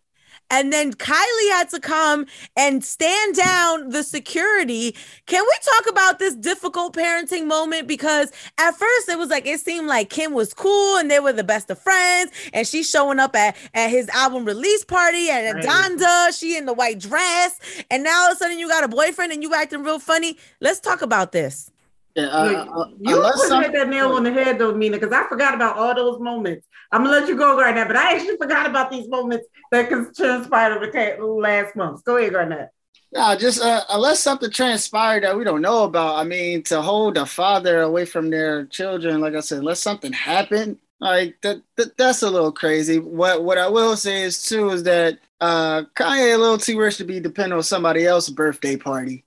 and then Kylie had to come and stand down the security. Can we talk about this difficult parenting moment? Because at first it was like it seemed like Kim was cool and they were the best of friends, and she's showing up at, at his album release party and right. Donda, she in the white dress, and now all of a sudden you got a boyfriend and you acting real funny. Let's talk about this. Yeah, uh, uh, you put hit that nail on the head though, Mina, because I forgot about all those moments. I'm gonna let you go right now, but I actually forgot about these moments that transpired over the last month. Go ahead, Garnett. No, just uh, unless something transpired that we don't know about. I mean, to hold a father away from their children, like I said, unless something happened, like that, that that's a little crazy. What what I will say is too is that uh Kanye a little too rich to be dependent on somebody else's birthday party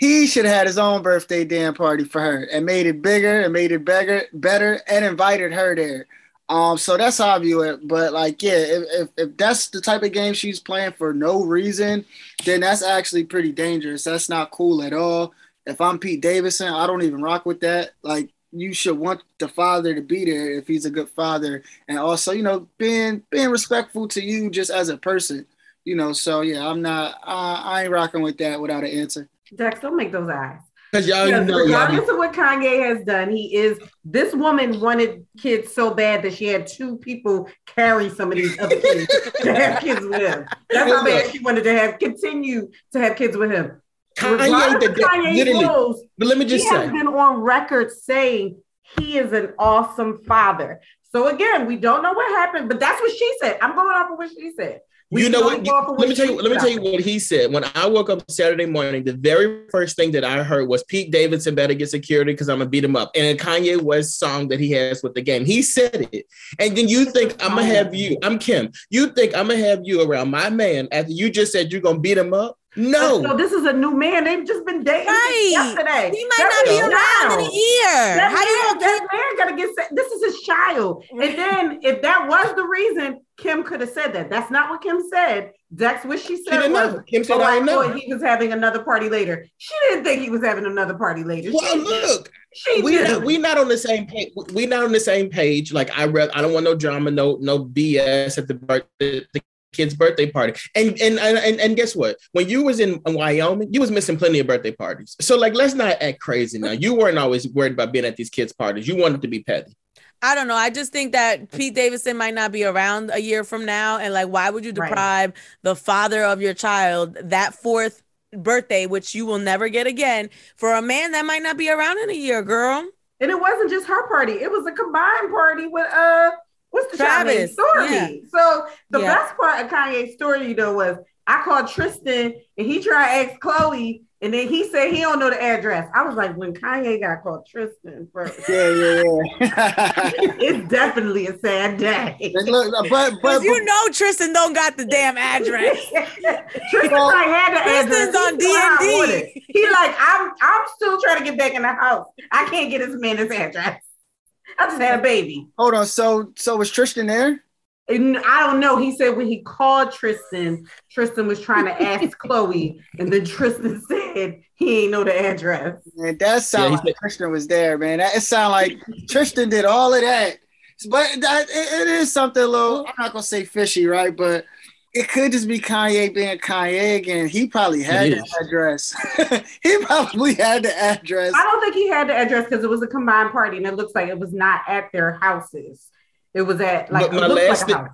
he should have had his own birthday damn party for her and made it bigger and made it better, better and invited her there. Um, so that's how I view it. But like, yeah, if, if, if that's the type of game she's playing for no reason, then that's actually pretty dangerous. That's not cool at all. If I'm Pete Davidson, I don't even rock with that. Like, you should want the father to be there if he's a good father, and also, you know, being being respectful to you just as a person. You know, so yeah, I'm not. I, I ain't rocking with that without an answer. Dex, don't make those eyes. Because y'all yes, know, regardless y'all... of what Kanye has done, he is this woman wanted kids so bad that she had two people carry some of these other kids to have kids with him. That's how bad she wanted to have continue to have kids with him. Kanye, the, Kanye but let me just he say, has been on record saying he is an awesome father. So again, we don't know what happened, but that's what she said. I'm going off of what she said. We you know what? let me tell you. Let me tell you what he said. When I woke up Saturday morning, the very first thing that I heard was Pete Davidson better get security because I'm gonna beat him up. And a Kanye West song that he has with the game. He said it. And then you think I'm gonna have you? I'm Kim. You think I'm gonna have you around my man after you just said you're gonna beat him up? No. So this is a new man. They've just been dating right. yesterday. He might not be around in a year. That How man, you gonna that man gotta get this is his child. And then if that was the reason, Kim could have said that. That's not what Kim said. That's what she said. She was, Kim said, oh, I know. He was having another party later. She didn't think he was having another party later. Well, she look, she we not, we not on the same page. We not on the same page. Like I read, I don't want no drama, no no BS at the birthday, the kid's birthday party. And and and and guess what? When you was in Wyoming, you was missing plenty of birthday parties. So like, let's not act crazy now. You weren't always worried about being at these kids' parties. You wanted to be petty. I don't know. I just think that Pete Davidson might not be around a year from now. And like, why would you deprive right. the father of your child that fourth birthday, which you will never get again, for a man that might not be around in a year, girl? And it wasn't just her party, it was a combined party with uh what's the Travis story? Yeah. So the yeah. best part of Kanye's story, though, was I called Tristan and he tried to ask Khloé and then he said he don't know the address. I was like, when Kanye got called Tristan first. Yeah, yeah, yeah. it's definitely a sad day. Look, but, but you know Tristan don't got the damn address. Tristan well, like had the Tristan's address. on D and D. He like, I'm I'm still trying to get back in the house. I can't get this man his address. I just had a baby. Hold on. So so was Tristan there? And I don't know. He said when he called Tristan, Tristan was trying to ask Khloé, and then Tristan said he ain't know the address. Man, that sound yeah, like Tristan was there, man. That, it sound like Tristan did all of that. But that, it, it is something a little. I'm not gonna say fishy, right? But it could just be Kanye being Kanye again. He probably had the address. he probably had the address. I don't think he had the address because it was a combined party, and it looks like it was not at their houses. It was at like my last like th-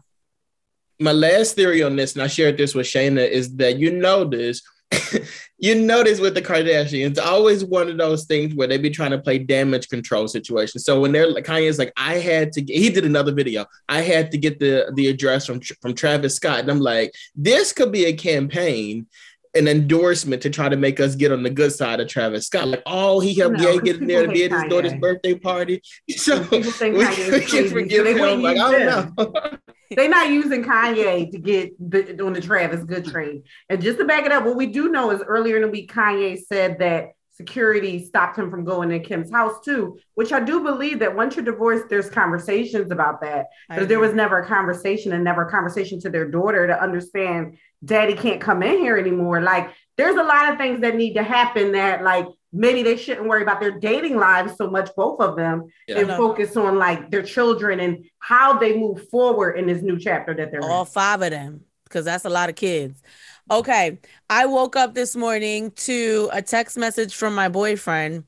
my last theory on this, and I shared this with Shayna, is that you know this. you notice with the Kardashians, always one of those things where they be trying to play damage control situations. So when they're like Kanye's like, I had to get, he did another video. I had to get the the address from from Travis Scott. And I'm like, this could be a campaign an endorsement to try to make us get on the good side of Travis Scott. Like, oh, he helped no, Ye get in there to be at his Kanye. daughter's birthday party. So we, we can forgive him. Like, I don't know. They're not using Kanye to get the, on the Travis good train. And just to back it up, what we do know is earlier in the week, Kanye said that security stopped him from going to Kim's house too, which I do believe that once you're divorced, there's conversations about that. But there was never a conversation and never a conversation to their daughter to understand daddy can't come in here anymore. Like there's a lot of things that need to happen that like maybe they shouldn't worry about their dating lives so much, both of them, yeah, and focus on like their children and how they move forward in this new chapter that they're all in. five of them. because that's a lot of kids. Okay. I woke up this morning to a text message from my boyfriend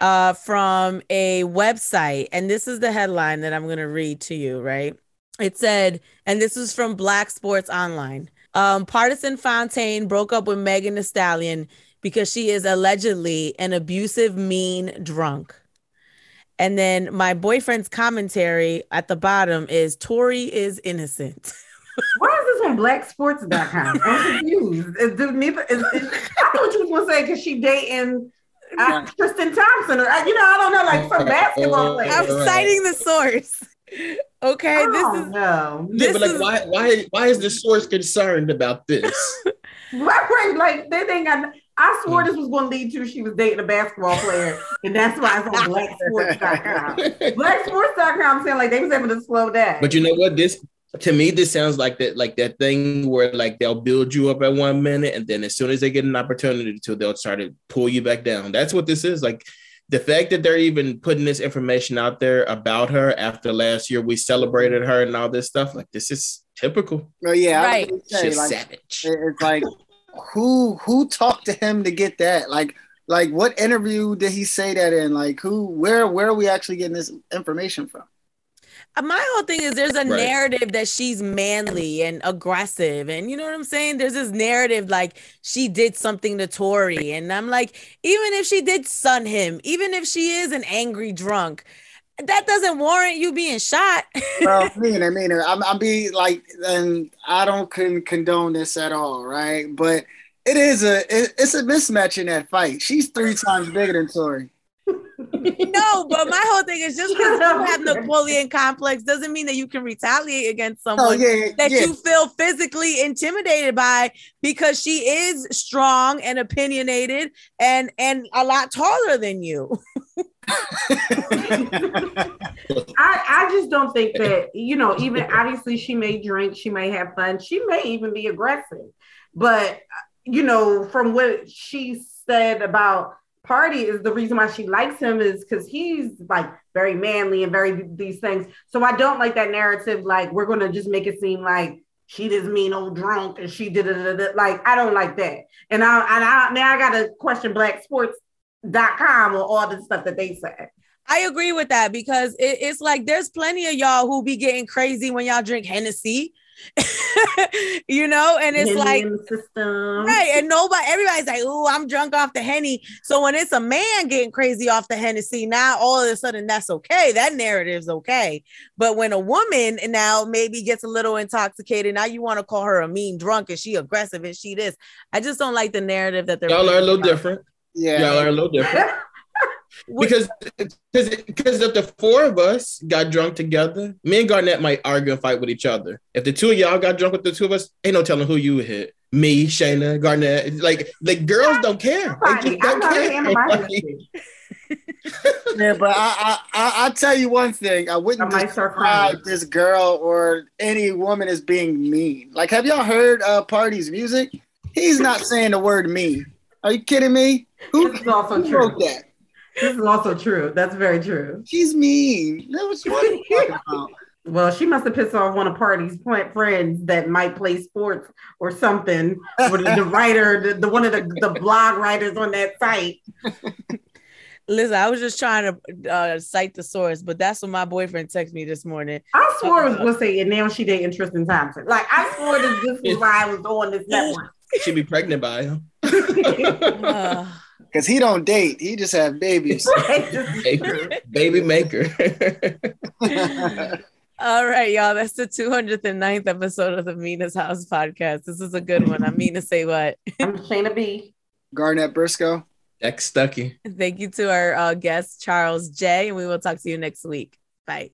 uh, from a website. And this is the headline that I'm going to read to you, right? It said, and this is from Black Sports Online. Um, Pardison Fontaine broke up with Megan Thee Stallion because she is allegedly an abusive, mean drunk. And then my boyfriend's commentary at the bottom is Tory is innocent. Why is this on blacksports.com? I'm confused. Is, is, neither, is, I thought you was gonna say because she dating uh, Tristan Thompson. Or, you know, I don't know, like some basketball player. I'm citing the source. Okay, oh, this is no. Yeah, This but like, is- why, why, why is the source concerned about this? Right, right. Like they think I, I swore hmm. this was going to lead to she was dating a basketball player, and that's why it's on blacksports.com. Blacksports.com saying like they was able to slow that. But you know what? This to me, this sounds like that, like that thing where like they'll build you up at one minute, and then as soon as they get an opportunity to, they'll try to pull you back down. That's what this is. Like the fact that they're even putting this information out there about her after last year we celebrated her and all this stuff. Like this is typical. Well, yeah, I was Right. gonna say, She's like, savage. it- it's like who who talked to him to get that? Like like what interview did he say that in? Like who where where are we actually getting this information from? Uh, my whole thing is there's a Right. narrative that she's manly and aggressive and you know what i'm saying there's this narrative like she did something to tory and i'm like even if she did sun him even if she is an angry drunk that doesn't warrant you being shot Well, I mean, I mean, I'm, I'm be like, and I don't con- condone this at all, right? But it is a, it, it's a mismatch in that fight. She's three times bigger than Tory. No but my whole thing is just because you have napoleon complex doesn't mean that you can retaliate against oh, someone Oh yeah, that yeah. you feel physically intimidated by because she is strong and opinionated and and a lot taller than you. I, I just don't think that, you know, even obviously she may drink, she may have fun, she may even be aggressive. But, you know, from what she said about Pardi is the reason why she likes him is because he's like very manly and very these things. So I don't like that narrative, like we're gonna just make it seem like she this mean old drunk and she did it. Like I don't like that. And I and I now I gotta question blacksports.com or all the stuff that they said. I agree with that because it, it's like there's plenty of y'all who be getting crazy when y'all drink Hennessy, you know, and it's Henny like in the system. Right, and nobody, everybody's like, "Oh, I'm drunk off the henny." So when it's a man getting crazy off the Hennessy, now all of a sudden that's okay. That narrative's okay. But when a woman now maybe gets a little intoxicated, now you want to call her a mean drunk and she aggressive and she this. I just don't like the narrative that they're. Y'all are a little different. yeah. Y'all are a little different. What- because because because if the four of us got drunk together, me and Garnett might argue and fight with each other. If the two of y'all got drunk with the two of us, ain't no telling who you hit. Me, Shayna, Garnett. Like like girls don't care. They just I'm don't not a care. fan of my Like, Hennessy. Yeah, but I, I, I, tell you one thing. I I wouldn't might describe this girl or any woman as being mean. Like, have y'all heard uh, Pardi's music? He's not saying the word mean. Are you kidding me? Who, This also who true. wrote that? This is also true. That's very true. She's mean. That was what I'm talking about. Well, she must have pissed off one of Pardi's pl- friends that might play sports or something, or the, the writer, the, the one of the, the blog writers on that site. Listen, I was just trying to uh, cite the source, but that's what my boyfriend texted me this morning. I swore it was going to say, and now she dating Tristan Thompson. Like, I swore that this was why I was on this network. She'd be pregnant by him. Uh, Because he don't date. He just have babies. Maker, baby maker. all right, y'all. That's the 209th episode of the Mina's House podcast. This is a good one. I mean to say what. I'm Shayna B. Garnett Briscoe. Ex Stucky. Thank you to our uh, guest, Charles J. And we will talk to you next week. Bye.